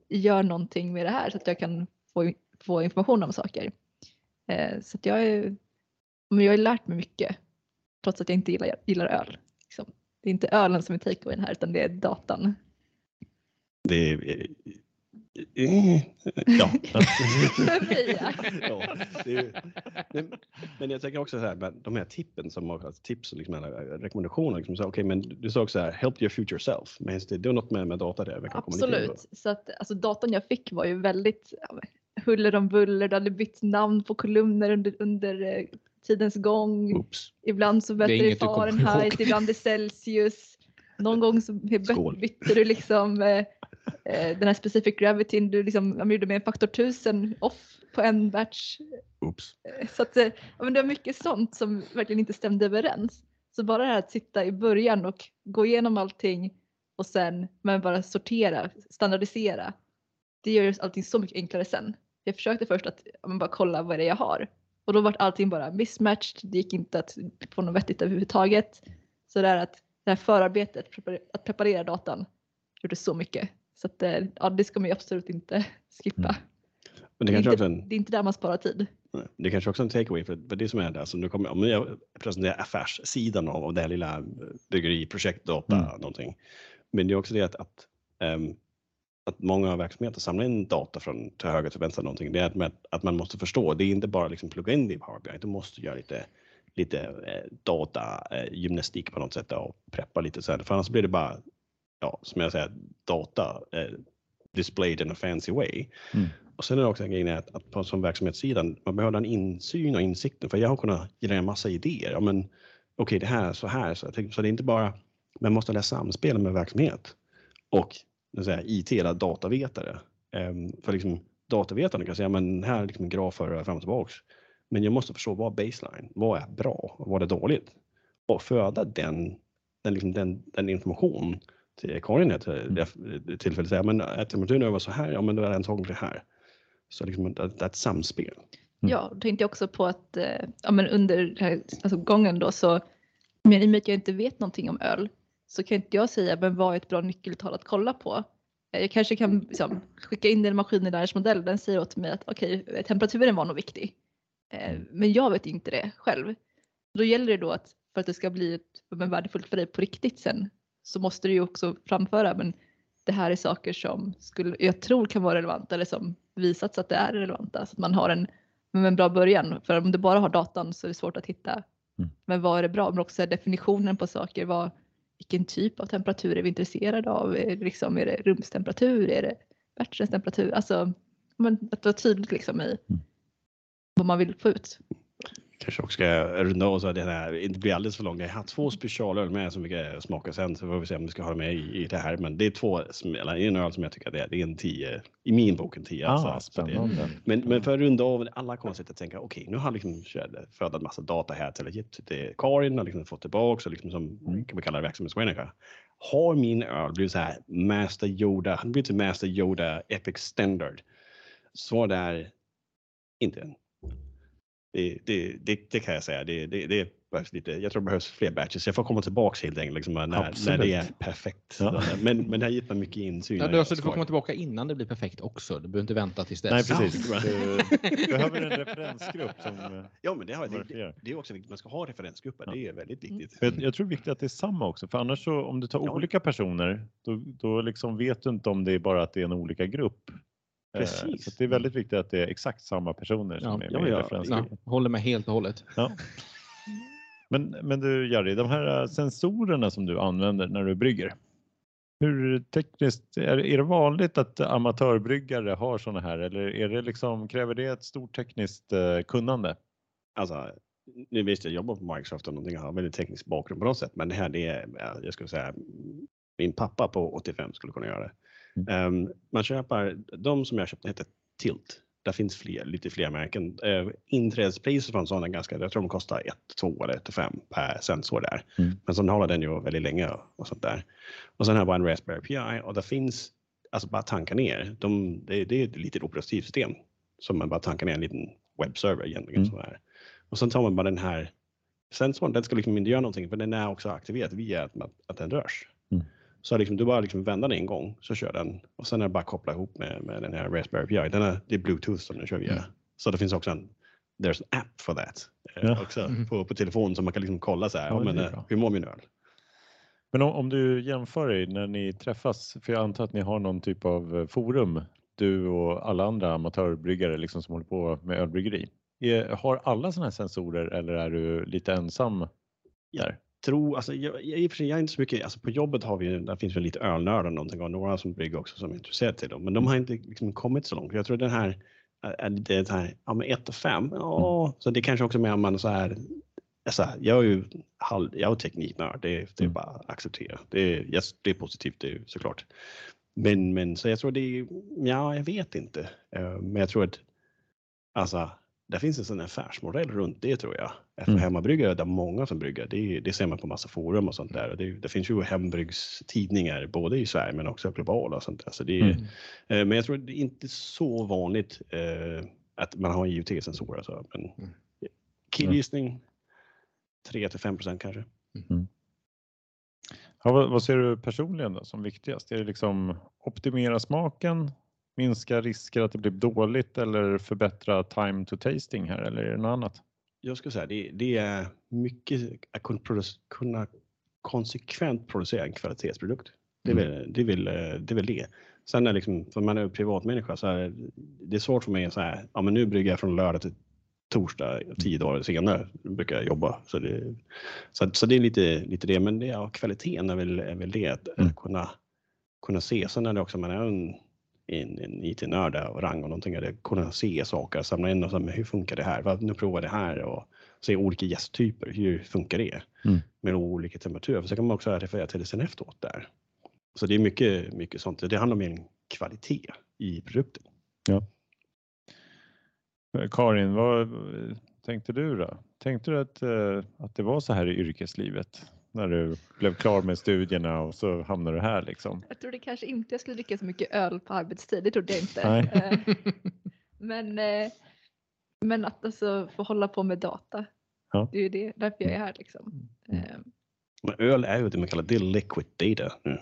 Gör någonting med det här så att jag kan få, få information om saker. Eh, så att jag, är, men jag har lärt mig mycket trots att jag inte gillar, gillar öl. Liksom. Det är inte ölen som är takeawayen här utan det är datan. det är, eh, ja. Ja. är, men, men jag tänker också så här, de här tippen som alltså tips och liksom, eller rekommendationer. Liksom, så, okay, men du sa också så här, help your future self. Men det, det är något med, med data där. Absolut. Så att, alltså, datan jag fick var ju väldigt huller om buller. Det hade bytt namn på kolumner under, under eh, tidens gång. Oops. Ibland så bytte du Fahrenheit, ibland det Celsius. Någon gång så bytte du liksom eh, eh, den här specific gravityn. Du liksom, gjorde med en faktor 1000 off på en batch. Oops. Eh, Så att, ja, men det var mycket sånt som verkligen inte stämde överens. Så bara det här att sitta i början och gå igenom allting och sen men bara sortera, standardisera. Det gör allting så mycket enklare sen. Jag försökte först att bara kolla vad det är jag har och då var allting bara mismatched. Det gick inte att få något vettigt överhuvudtaget. Så det är att det här förarbetet, att preparera datan, gjorde så mycket. Så att, eh, ja, det ska man ju absolut inte skippa. Mm. Men det Det, är inte, en, det är inte där man sparar tid. Nej, Det kanske också är en takeaway för, det som är där. Så nu kommer, om jag presenterar affärssidan av, av det här lilla byggeriprojekt, data, Mm. någonting. Men det är också det att, att ehm, att många verksamheter samlar in data från till höger till vänster någonting, det är att man, att man måste förstå. Det är inte bara liksom plugga in det i Power BI, du måste göra lite, lite eh, data eh, gymnastik på något sätt och preppa lite sen, för annars blir det bara, ja, som jag säger, data eh, displayed in a fancy way. Mm. Och sen är det också en grej att, att på som verksamhetssidan, man behöver en insyn och insikten, för jag har kunnat generera en massa idéer. Ja, men okej, okay, det här, så här, så, så det är inte bara, man måste lära samspela med verksamhet och säga, IT eller datavetare. Um, för liksom, datavetarna kan säga, men här är liksom en graf för fram och tillbaks. Men jag måste förstå vad är baseline, vad är bra och vad är dåligt? Och föda den, den, liksom, den, den information till Karin här till, tillfället säga, men att temperaturen var så här, ja men då är den saken det här. Så liksom, det, det är ett samspel. Mm. Ja, då tänkte jag också på att eh, ja, men under här, alltså gången då så, men i och med att jag inte vet någonting om öl så kan inte jag säga men vad är ett bra nyckeltal att kolla på. Eh, jag kanske kan liksom, skicka in den maskinlärarens modell, den säger åt mig att okej, okay, temperaturen var nog viktig. Eh, men jag vet inte det själv. Då gäller det då att för att det ska bli ett, men, värdefullt för dig på riktigt sen så måste du ju också framföra men det här är saker som skulle, jag tror kan vara relevanta eller som visats att det är relevanta så att man har en, en bra början. För om du bara har datan så är det svårt att hitta mm. men vad är det bra? Men också definitionen på saker. Vad, vilken typ av temperatur är vi intresserade av? Är det, liksom, är det rumstemperatur? Är det temperatur? Alltså men att vara tydligt liksom i mm. vad man vill få ut kanske också ska runda av så att det här inte blir alldeles för långt. Jag har två specialöl med som vi ska smaka sen så får vi se om vi ska ha med i, i det här. Men det är två, eller en öl som jag tycker det är, det är en 10, i min bok en 10. Ah, alltså, men, men för att runda av, alla kommer att tänka okej, okay, nu har jag liksom födat en massa data här till, gett till Karin och liksom fått tillbaka och liksom som mm. kan vi kalla det verksamhetsmänniska. Har min öl blivit så här Master Yoda, blivit till Master Yoda Epic Standard? Så där, inte än. Det, det, det, det, kan jag säga. Det, det, det behövs lite, jag tror det behövs fler batches. Jag får komma tillbaka helt enkelt liksom, när, när det är perfekt. Ja. Men, men det har gett mig mycket insyn. Ja, du, alltså, du får komma tillbaka innan det blir perfekt också. Du behöver inte vänta tills dess. Nej, precis. Du behöver en referensgrupp. Som ja, men det, har, det, det är också viktigt. Man ska ha referensgrupper. Ja. Det är väldigt viktigt. Jag, jag tror det är viktigt att det är samma också. För annars så om du tar ja. olika personer, då, då liksom vet du inte om det är bara att det är en olika grupp Eh, Precis. Så det är väldigt viktigt att det är exakt samma personer som ja, är med ja, i ja, Håller med helt och hållet. Ja. Men, men du Jari, de här eh, sensorerna som du använder när du brygger. Hur tekniskt, är, är det vanligt att amatörbryggare har sådana här eller är det liksom, kräver det ett stort tekniskt eh, kunnande? Alltså, nu visst jag jobbar på Microsoft och någonting, har väldigt teknisk bakgrund på något sätt, men det här det är, jag skulle säga, min pappa på 85 skulle kunna göra det. Um, man köper, de som jag köpte heter Tilt. Där finns fler, lite fler märken. Uh, inträdespriset för en sån är ganska, jag tror de kostar 1, 2 eller 1 5 per sensor där. Mm. Men sen håller den ju väldigt länge och sånt där. Och sen har jag en Raspberry Pi och det finns, alltså bara tanka ner, de, det, det är ett litet operativsystem som man bara tankar ner en liten webbserver egentligen. Mm. Så Och sen tar man bara den här sensorn, den ska liksom inte göra någonting för den är också aktiverad via att, att den rörs. Mm. Så liksom, du bara liksom vänder den en gång så kör den och sen är det bara koppla ihop med, med den här Raspberry Pi. Den är, det är Bluetooth som den kör via. Mm. Så det finns också en there's an app for that eh, ja. också mm. på, på telefonen så man kan liksom kolla så här, ja, men, eh, hur mår min öl? Men om, om, du jämför dig när ni träffas, för jag antar att ni har någon typ av eh, forum, du och alla andra amatörbryggare liksom som håller på med ölbryggeri. Är, har alla sådana här sensorer eller är du lite ensam där? Tror, alltså jag, jag, och jag är inte så mycket, alltså på jobbet har vi, där finns väl lite ölnördar någonting och några som brygger också som är intresserade till dem, men de har inte liksom kommit så långt. Jag tror den här, är det här, ja men 1 och 5, ja, mm. så det kanske också med om man så här, alltså, jag är ju halv, jag är tekniknörd, det, det är mm. bara att acceptera. Det är, yes, det är positivt, det är såklart. Men, men så jag tror det är, ja, jag vet inte, uh, men jag tror att alltså det finns en sån affärsmodell runt det tror jag. För mm. hemmabryggare, där många som brygger, det, det ser man på massa forum och sånt där. Det, det finns ju hembryggstidningar både i Sverige men också globala och sånt där. Så det, mm. eh, men jag tror det är inte så vanligt eh, att man har IoT-sensorer. Alltså. Men mm. killgissning 3 till 5 procent kanske. Mm. Ja, vad, vad, ser du personligen då som viktigast? Är det liksom optimera smaken, minska risker att det blir dåligt eller förbättra time to tasting här eller är det något annat? Jag skulle säga det, det är mycket att kunna, kunna konsekvent producera en kvalitetsprodukt. Det är, mm. väl, det, är väl, det är väl det. Sen är liksom, för man är privatmänniska så är det är svårt för mig att säga, ja men nu brygger jag från lördag till torsdag, tio dagar senare brukar jag jobba. Så det, så, så det är lite, lite det, men det, ja, kvaliteten är väl, är väl det, att Mm. kunna, kunna se. Sen är det också, man är en, en, en IT-nörd och rang och någonting, är det kunna se saker, samla in och säga, men hur funkar det här? Vad, nu provar det här och se olika gästtyper, hur funkar det? Mm. Med olika temperaturer, för så kan man också referera till det sen efteråt där. Så det är mycket, mycket sånt. Det handlar om en kvalitet i produkten. Karin, vad tänkte du då? Tänkte du att, eh, att det var så här i yrkeslivet? När du blev klar med studierna och så hamnade du här liksom? Jag trodde kanske inte jag skulle dricka så mycket öl på arbetstid, det trodde jag inte. Nej. Eh, Men, eh, men att alltså få hålla på med data, Ja. det är ju det, därför jag är här liksom. Mm. Eh, Men öl är ju det man kallar det är liquid data nu.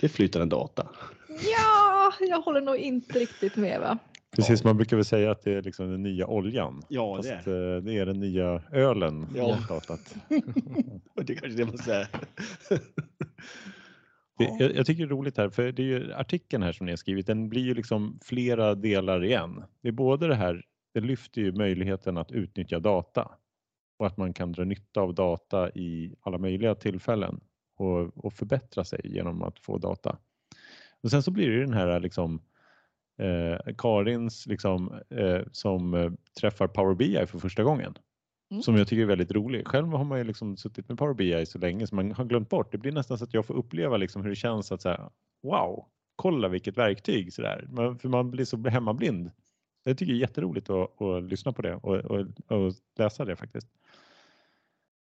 Det är flytande data. Ja, jag håller nog inte riktigt med va. Precis, man brukar väl säga att det är liksom den nya oljan. Ja, Fast det är eh, det är den nya ölen. Ja. pratat. Och det är kanske det man säger. Det, jag, jag tycker det är roligt här, för det är ju artikeln här som ni har skrivit, den blir ju liksom flera delar igen. Det är både det här, det lyfter ju möjligheten att utnyttja data och att man kan dra nytta av data i alla möjliga tillfällen och, och förbättra sig genom att få data. Och sen så blir det ju den här liksom eh, Karins liksom, eh, som eh, träffar Power BI för första gången. Mm. Som jag tycker är väldigt rolig. Själv har man ju liksom suttit med Power BI så länge så man har glömt bort. Det blir nästan så att jag får uppleva liksom hur det känns att säga wow, kolla vilket verktyg sådär. Man, för man blir så hemmablind. Jag tycker det är jätteroligt att, att lyssna på det och, och, och läsa det faktiskt.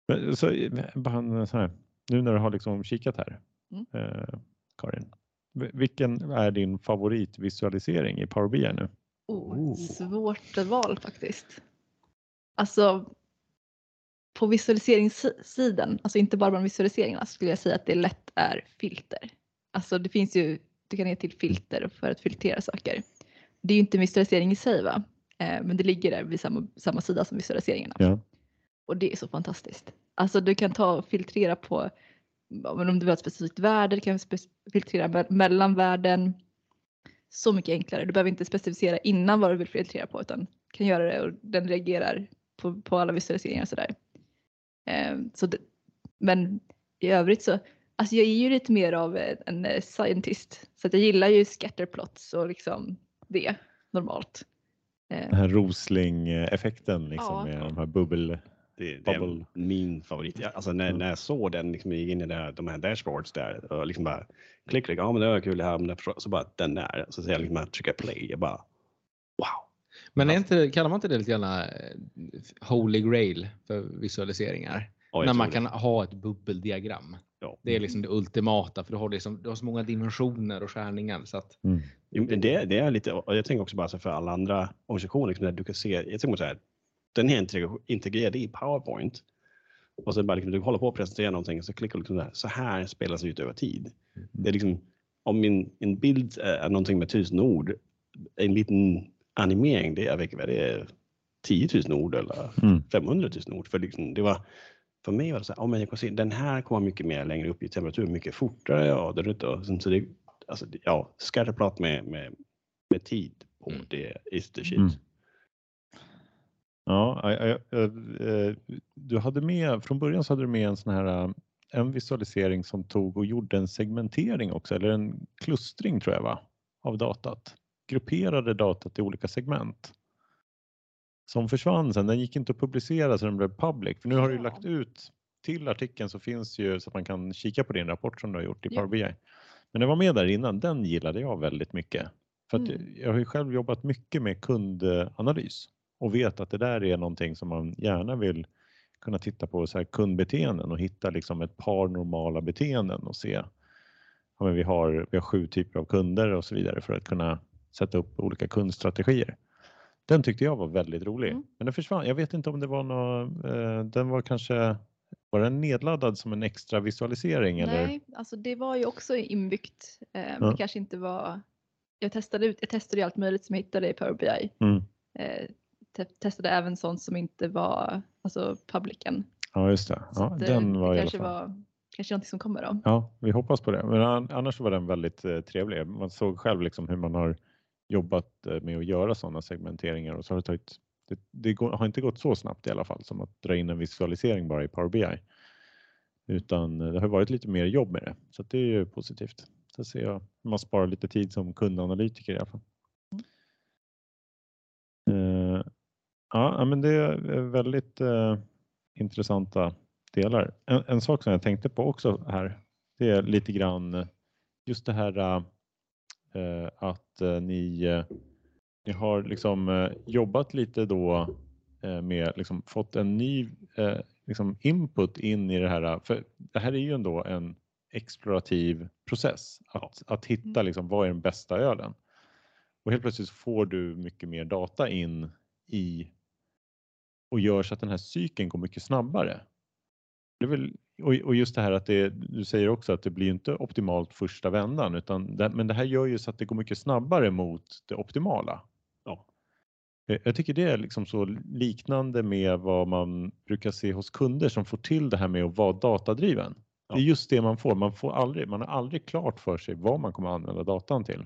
Men, så, bara en sån här, nu när du har liksom kikat här, Mm. eh, Karin. Vilken är din favoritvisualisering i Power BI nu? Oh. Svårt val faktiskt. Alltså på visualiseringssidan, alltså inte bara bland visualiseringarna, skulle jag säga att det lätt är filter. Alltså det finns ju, du kan ge till filter för att filtrera saker. Det är ju inte en visualisering i sig va, eh, men det ligger där vid samma, samma sida som visualiseringarna. Ja. Och det är så fantastiskt. Alltså du kan ta och filtrera på, men om du vill ha ett specifikt värde, du kan filtrera me- mellan värden. Så mycket enklare. Du behöver inte specificera innan vad du vill filtrera på utan kan göra det och den reagerar på, på alla visualiseringar och sådär. Eh, så det, men i övrigt så, alltså jag är ju lite mer av en eh, scientist så att jag gillar ju scatterplots och liksom det normalt. Eh, Den här Rosling-effekten liksom Ja. med de här bubbel... Det, det är min favorit. Alltså när, Mm. när jag såg den liksom gick in i det här, de här dashboards där och liksom bara klick, klick, ja men det var kul det här, men det, så bara den där. Så ser jag liksom att trycka play. Jag bara wow. Men är inte, kallar man inte det lite grann eh, holy grail för visualiseringar? Ja, När man det. kan ha ett bubbeldiagram. Ja. Det är liksom det ultimata för du har, liksom, du har så många dimensioner och skärningar. Så att, Mm. Det, det är lite, och jag tänker också bara så för alla andra organisationer, liksom, där du kan se, jag tänker så här, den är integrerad- i PowerPoint. Och så bara liksom, du håller på att presentera någonting och så klickar du liksom där, så här spelas det ut över tid. Det är liksom, om min, en bild är någonting med tusen ord, en liten animering, det är, jag vet inte vad det är 10 000 ord eller Mm. 500 000 ord. För, liksom, det var, för mig var det så här, oh, men jag kan se, den här kommer mycket mer längre upp i temperatur, mycket fortare. Och det, runt och, så det, alltså, det- ja, scatterplot med, med, med tid på Mm. det is the shit. Mm. Ja, jag- jag- eh, du hade med, från början så hade du med en sån här eh, en visualisering som tog och gjorde en segmentering också, eller en klustring tror jag va, av datat. Grupperade datat i olika segment. Som försvann sen, den gick inte att publicera så den blev public. För nu har du Ja. lagt ut till artikeln så finns ju så att man kan kika på din rapport som du har gjort i Ja. Power BI. Men den var med där innan, den gillade jag väldigt mycket. För Mm. jag har ju själv jobbat mycket med kundanalys och vet att det där är någonting som man gärna vill kunna titta på så här kundbeteenden och hitta liksom ett par normala beteenden och se. Ja, men vi, har, vi har sju typer av kunder och så vidare för att kunna sätta upp olika kundstrategier. Den tyckte jag var väldigt rolig, Mm. men den försvann. Jag vet inte om det var något, eh, den var kanske, var den nedladdad som en extra visualisering eller? Nej, alltså det var ju också inbyggt. Eh, Ja. det kanske inte var. Jag testade ut, jag testade allt möjligt som jag hittade i Power BI. Mm. Eh, te- testade även sånt som inte var alltså publicen. Ja, just det. Ja, att, eh, den var det kanske var, kanske något som kommer då. Ja, vi hoppas på det. Men an- annars var den väldigt eh, trevlig. Man såg själv liksom hur man har jobbat eh, med att göra sådana segmenteringar och så har det tagit det, det går, har inte gått så snabbt i alla fall som att dra in en visualisering bara i Power BI. Utan eh, det har varit lite mer jobb med det, så att det är ju positivt. Så ser jag man sparar lite tid som kundanalytiker i alla fall. Ja, men det är väldigt eh, intressanta delar. En, en sak som jag tänkte på också här, det är lite grann just det här eh, att eh, ni, eh, ni har liksom eh, jobbat lite då med liksom fått en ny eh, liksom input in i det här. För det här är ju ändå en explorativ process att, att hitta liksom, vad är den bästa ölen. Och helt plötsligt får du mycket mer data in i och gör så att den här cykeln går mycket snabbare. Väl, och, just det här att det, du säger också att det blir inte optimalt första vändan, utan det, men det här gör ju så att det går mycket snabbare mot det optimala. Ja. Eh, Jag tycker det är liksom så liknande med vad man brukar se hos kunder som får till det här med att vara datadriven. Ja. Det är just det man får. Man, får aldrig, man har aldrig klart för sig vad man kommer att använda datan till.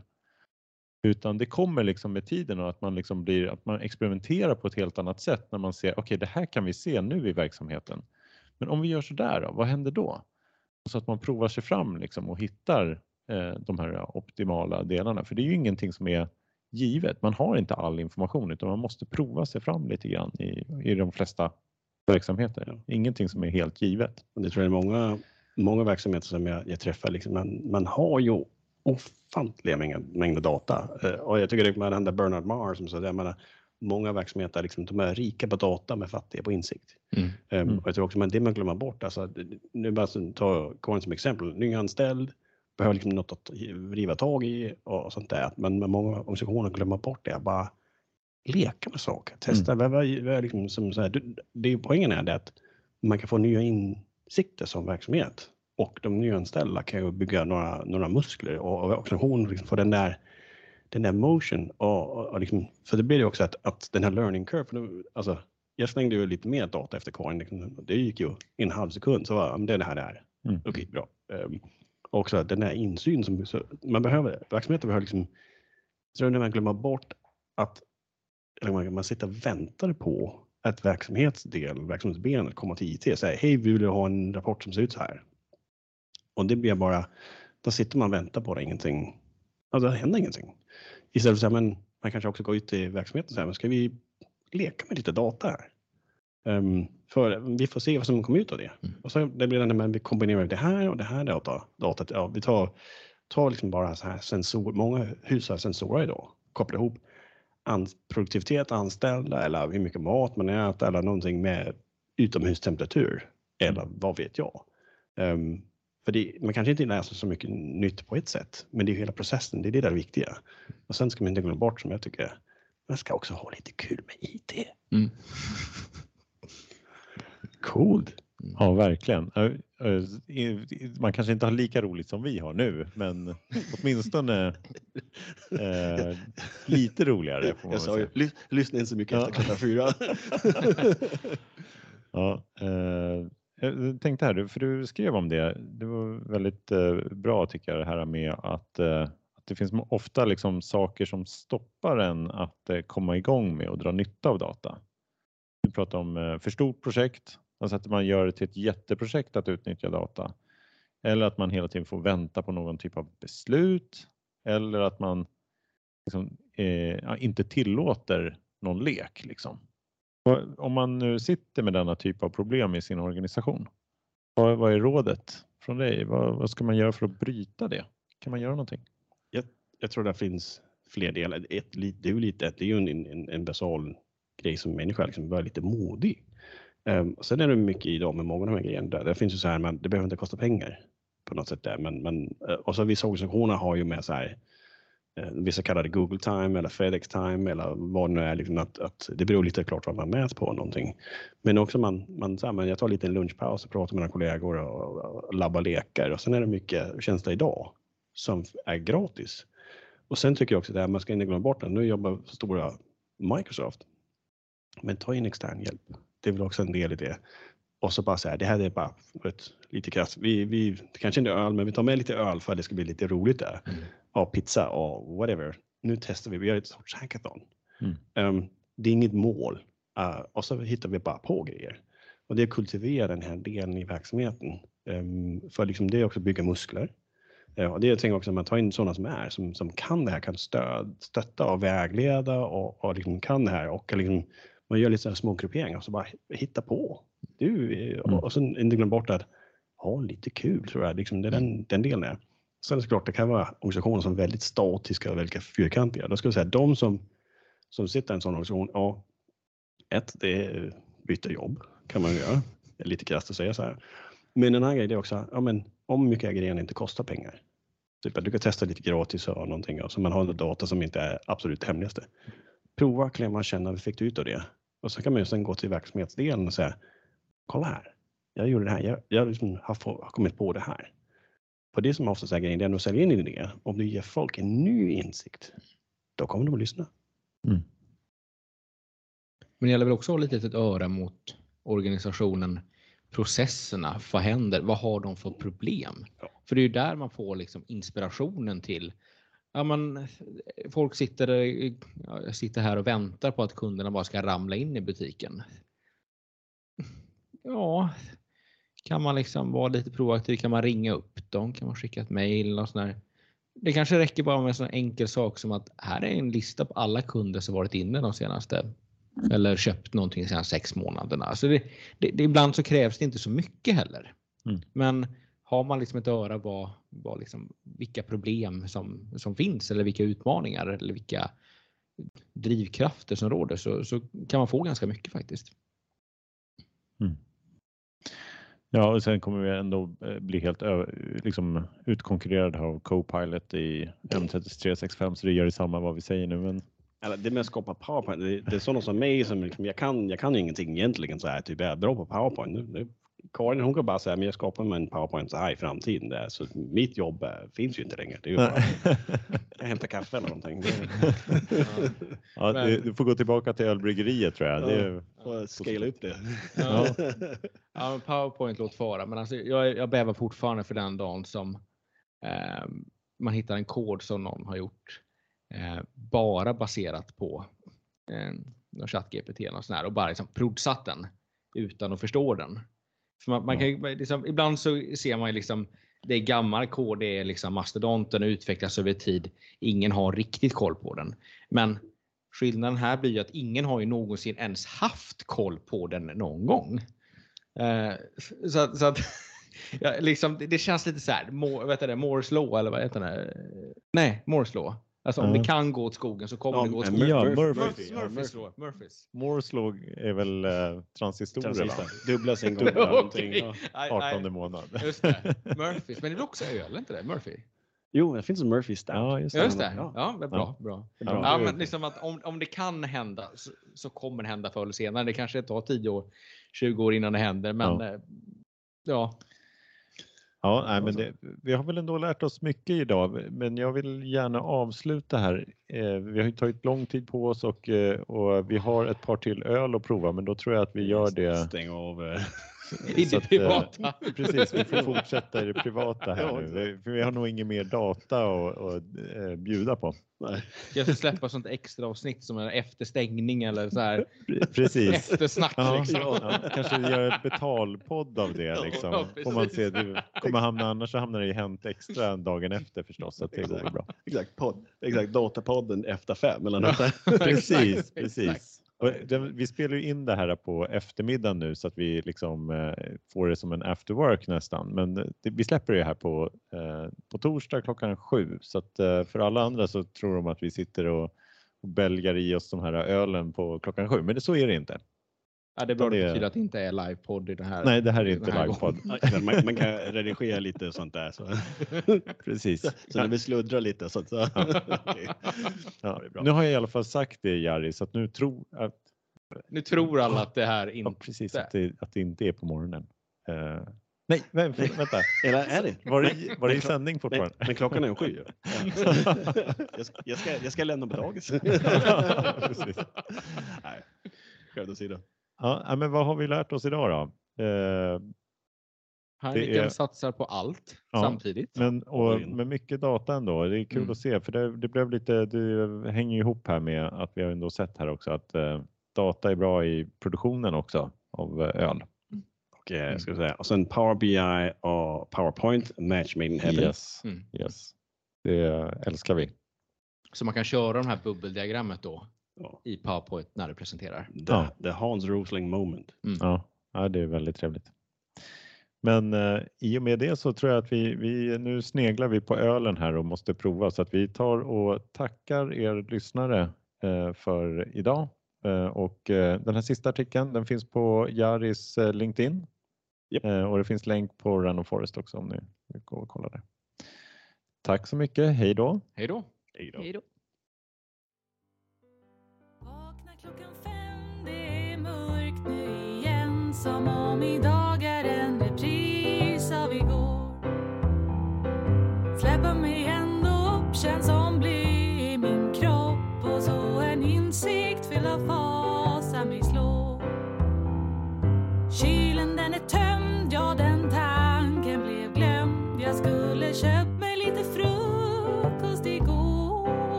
Utan det kommer liksom med tiden och att man, liksom blir, att man experimenterar på ett helt annat sätt när man ser okej det här kan vi se nu i verksamheten. Men om vi gör så där då, vad händer då? Så att man provar sig fram liksom och hittar eh, de här optimala delarna. För det är ju ingenting som är givet. Man har inte all information utan man måste prova sig fram lite grann i, i de flesta verksamheter. Ingenting som är helt givet. Det tror jag är många, många verksamheter som jag, jag träffar. Liksom, man, man har ju ofantliga mängder, mängder data. Eh, och jag tycker det med den där Bernard Marr som sa det, jag menar, många verksamheter liksom, de är rika på data men fattiga på insikt. Mm. Um, Mm. och jag tror också att det man glömmer bort, alltså, nu bara ta Karin som exempel, nyanställd, behöver liksom något att riva tag i och sånt där. Men men många organisationer glömmer bort det, bara leka med saker, testa. Vad, vad, vad liksom, som så här, det, det poängen är det att man kan få nya insikter som verksamhet och de nyanställda kan ju bygga några, några muskler och, och organisationen liksom får den där den där motion och, och, och liksom, för det blir ju också att, att den här learning curve, för nu, alltså jag slängde ju lite mer data efter Karin, liksom, det gick ju i en halv sekund så var det är det här det är. Mm. Okej, bra. Um, och också den här insyn som så, man behöver, verksamheten behöver liksom, så när man glömmer bort att eller man, man sitter och väntar på att verksamhetsdel, verksamhetsbenet kommer till IT och säger hej, vi vill ha en rapport som ser ut så här. Och det blir bara, då sitter man och väntar på det, ingenting, alltså det händer ingenting. Istället för att men man kanske också går ut i verksamheten och säger, men ska vi leka med lite data här? Ehm, för vi får se vad som kommer ut av det. Mm. Och så det blir det när vi kombinerar det här och det här data, datat. Ja, vi tar, tar liksom bara så här sensor, många hus har sensorer idag, kopplar ihop an, produktivitet, anställda eller hur mycket mat man äter eller någonting med utomhustemperatur eller vad vet jag. Ehm, för det, man kanske inte lär sig så mycket nytt på ett sätt, men det är hela processen, det är det där viktiga. Och sen ska man inte glömma bort som jag tycker, man ska också ha lite kul med IT. Mm. Coolt! Ja, verkligen. Man kanske inte har lika roligt som vi har nu, men åtminstone eh, lite roligare. Får man Jag sa ju, lyssna inte så mycket Ja. efter klockan fyra. Ja, eh, jag tänkte här, för du skrev om det. Det var väldigt eh, bra tycker jag det här med att, att det finns ofta liksom saker som stoppar en att komma igång med och dra nytta av data. Du pratar om för stort projekt, alltså att man gör det till ett jätteprojekt att utnyttja data. Eller att man hela tiden får vänta på någon typ av beslut. Eller att man liksom, eh, inte tillåter någon lek. Liksom. Om man nu sitter med denna typ av problem i sin organisation, vad, vad är rådet från dig? Vad, vad ska man göra för att bryta det? Kan man göra någonting? jag tror det finns fler delar. Ett, det är ju lite, det är ju en, en, en basal grej som människa, liksom vara lite modig. Um, sen är det mycket idag med många av de här grejerna. Där, det finns ju så här, men det behöver inte kosta pengar på något sätt där. Men, men, eh, och så vissa organisationer har ju med så här, Eh, vissa kallar det Google time eller Fedex time eller vad det nu är. Liksom att, att det beror lite klart vad man mäts på någonting. Men också man, man, så här, men jag tar lite en lunchpaus och pratar med mina kollegor och, och, och labbar lekar och sen är det mycket tjänster idag som är gratis. Och sen tycker jag också det här, man ska inte glömma bort det. Nu jobbar stora Microsoft. Men ta in extern hjälp. Det är väl också en del i det. Och så bara så här, det här är bara ett, lite krasst. Vi, vi, kanske inte öl, men vi tar med lite öl för att det ska bli lite roligt där. Mm. Ja, pizza och whatever. Nu testar vi, vi gör ett sorts hackathon. Mm. Ehm, det är inget mål eh, och så hittar vi bara på grejer. Och det är kultivera den här delen i verksamheten. Ehm, för liksom det är också att bygga muskler. Eh, och det jag tänker också att man tar in sådana som är, som, som kan det här, kan stöd, stötta och vägleda och, och liksom kan det här och liksom, man gör lite små grupperingar och så bara hitta på. Du, eh, Mm. och, och sen inte glömma bort att ha lite kul tror jag, liksom det är den, den delen är. Sen är det klart, det kan vara organisationer som är väldigt statiska och väldigt fyrkantiga. Då skulle jag säga de som, som sitter i en sån organisation, ja, ett, det är eh, byta jobb kan man göra. Det är lite krasst att säga så här. Men en annan grej är också, ja men om mycket av grejerna inte kostar pengar. Typ att du kan testa lite gratis och någonting och så man har data som inte är absolut hemligaste. Prova, klämma, känna, vi fick du ut av det? Och så kan man ju sen gå till verksamhetsdelen och säga, kolla här, jag gjorde det här, jag, jag liksom har, få, har kommit på det här. För det som oftast är grejen, det är att sälja in en idé. Om du ger folk en ny insikt, då kommer de att lyssna. Men det gäller väl också att ha lite ett öra mot organisationen, processerna, vad händer, vad har de för problem? Ja. För det är ju där man får liksom inspirationen till Ja, men folk sitter, sitter här och väntar på att kunderna bara ska ramla in i butiken. Ja, kan man liksom vara lite proaktiv? Kan man ringa upp dem? Kan man skicka ett mejl? Det kanske räcker bara med en sån enkel sak som att här är en lista på alla kunder som varit inne de senaste eller köpt någonting de senaste sex månaderna. Alltså det, det, det, ibland så krävs det inte så mycket heller. Mm. Men har man liksom ett öra vad, vad liksom, vilka problem som, som finns eller vilka utmaningar eller vilka drivkrafter som råder så, så kan man få ganska mycket faktiskt. Ja, och sen kommer vi ändå eh, bli helt liksom utkonkurrerade av Copilot i M3365 så det gör detsamma vad vi säger nu. Men Eller det med att skapa PowerPoint, det, det är sådana som mig som liksom, jag kan, jag kan ju ingenting egentligen så här, typ jag är bra på PowerPoint. Nu- nu- Karin hon kan bara säga, men jag skapar mig en PowerPoint så här i framtiden. Där, så mitt jobb eh, finns ju inte längre. Det är ju bara, jag hämtar kaffe eller någonting. Ja, Men- du, du får gå tillbaka till ölbryggeriet tror jag. Det är, får scala upp det. Ja. Ja, PowerPoint låt vara, men alltså, jag, jag bävar fortfarande för den dagen som eh, man hittar en kod som någon har gjort eh, bara baserat på eh, ChatGPT här, och bara liksom prodsatt den utan att förstå den. För man, man kan, liksom, ibland så ser man ju liksom det är gammal kod, det är liksom mastodonten utvecklas över tid. Ingen har riktigt koll på den. Men skillnaden här blir ju att ingen har ju någonsin ens haft koll på den någon gång. Eh, så, så att ja, liksom, det, det känns lite så här, Mo- vet du Moores law eller vad heter det? Nej, Moores law. Alltså om Ja. det kan gå åt skogen så kommer Ja, det gå åt skogen. Ja, Murphy- Murphy. Murphy, ja, Murphy. law. Murphys. Moores lag är väl eh, transistorer? Transistor. Dubbla sin gång. Okej. ja. Nej, 18 nej, månad. Just det. Murphys. Men det är väl också öl, inte det? Murphy? Jo, det finns en Murphy Stout. Ja, just Ja, just det. Ja. Ja, bra. bra. Det är bra. Ja, men liksom att om, om det kan hända så, så kommer det hända förr eller senare. Det kanske tar 10 år, 20 år innan det händer. Men Ja. ja, ja nej, men det, vi har väl ändå lärt oss mycket idag, men jag vill gärna avsluta här. Eh, vi har ju tagit lång tid på oss och, eh, och vi har ett par till öl att prova, men då tror jag att vi gör det. Stäng av. eh, i Så det att, eh, privata. Precis, vi får fortsätta i det privata här Ja, nu. Vi- För vi har nog ingen mer data att, eh, bjuda på. Nej. Jag ska släppa sånt extra avsnitt som är efter stängning eller så här Precis. eftersnack. Ja, liksom. ja, kanske vi gör ett betalpodd av det. Ja, Liksom. Får man se, det kommer hamna, annars så hamnar det i Hänt Extra dagen efter förstås. Så att det går väl bra. Exakt, podd. Exakt, Datapodden efter fem eller något. Precis, Exakt, precis. Och eh, den, vi spelar ju in det här på eftermiddagen nu så att vi liksom eh, får det som en after work nästan. Men eh, det, vi släpper det här på, eh, på torsdag klockan sju. Så att eh, för alla andra så tror de att vi sitter och, och belgar i oss de här ölen på klockan sju. Men det, så är det inte. Ja, det är bra Det- att det inte är livepodd i det här. Nej, det här är inte livepodd. man, man kan redigera lite och sånt där. Så, Precis. så när vi sluddrar lite så att så. Okej. Ja. det är bra. Nu har jag i alla fall sagt det Jari, så att nu tror att, Nu tror alla att det här ja, inte... precis, att, det, att det inte är på morgonen. Eh, nej, vä- vänta. Eller är det? Var det, var det i Men sändning Nej, fortfarande? men klockan är sju. ju. jag, ska, jag, ska, jag ska lämna på dagis. Precis. Nej, skämt åsido. Ja, men vad har vi lärt oss idag då? Eh, Heineken är- satsar på allt Ja. samtidigt. Men och med mycket data ändå. Det är kul Mm. att se för det, det blev lite, det hänger ihop här med att vi har ändå sett här också att eh, data är bra i produktionen också av eh, öl. Och, eh, ska vi säga. och sen Power BI och PowerPoint, match made in heaven. Yes, Mm. yes. Det älskar vi. Så man kan köra de här bubbeldiagrammet då Ja. i PowerPoint när du presenterar. The, Ja. the Hans Rosling moment. Ja, ja, det är väldigt trevligt. Men eh, i och med det så tror jag att vi, vi nu sneglar vi på ölen här och måste prova så att vi tar och tackar er lyssnare eh, för idag. Eh, och eh, den här sista artikeln den finns på Jaris eh, LinkedIn Japp. eh, och det finns länk på Random Forest också om ni vill gå och kolla det. Tack så mycket. Hej då! Hej då! Hej då. Klockan fem, det är mörkt nu igen Som om idag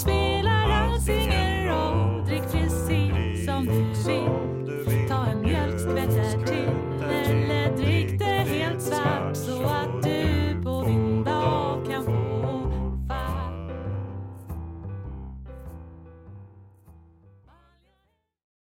Spin.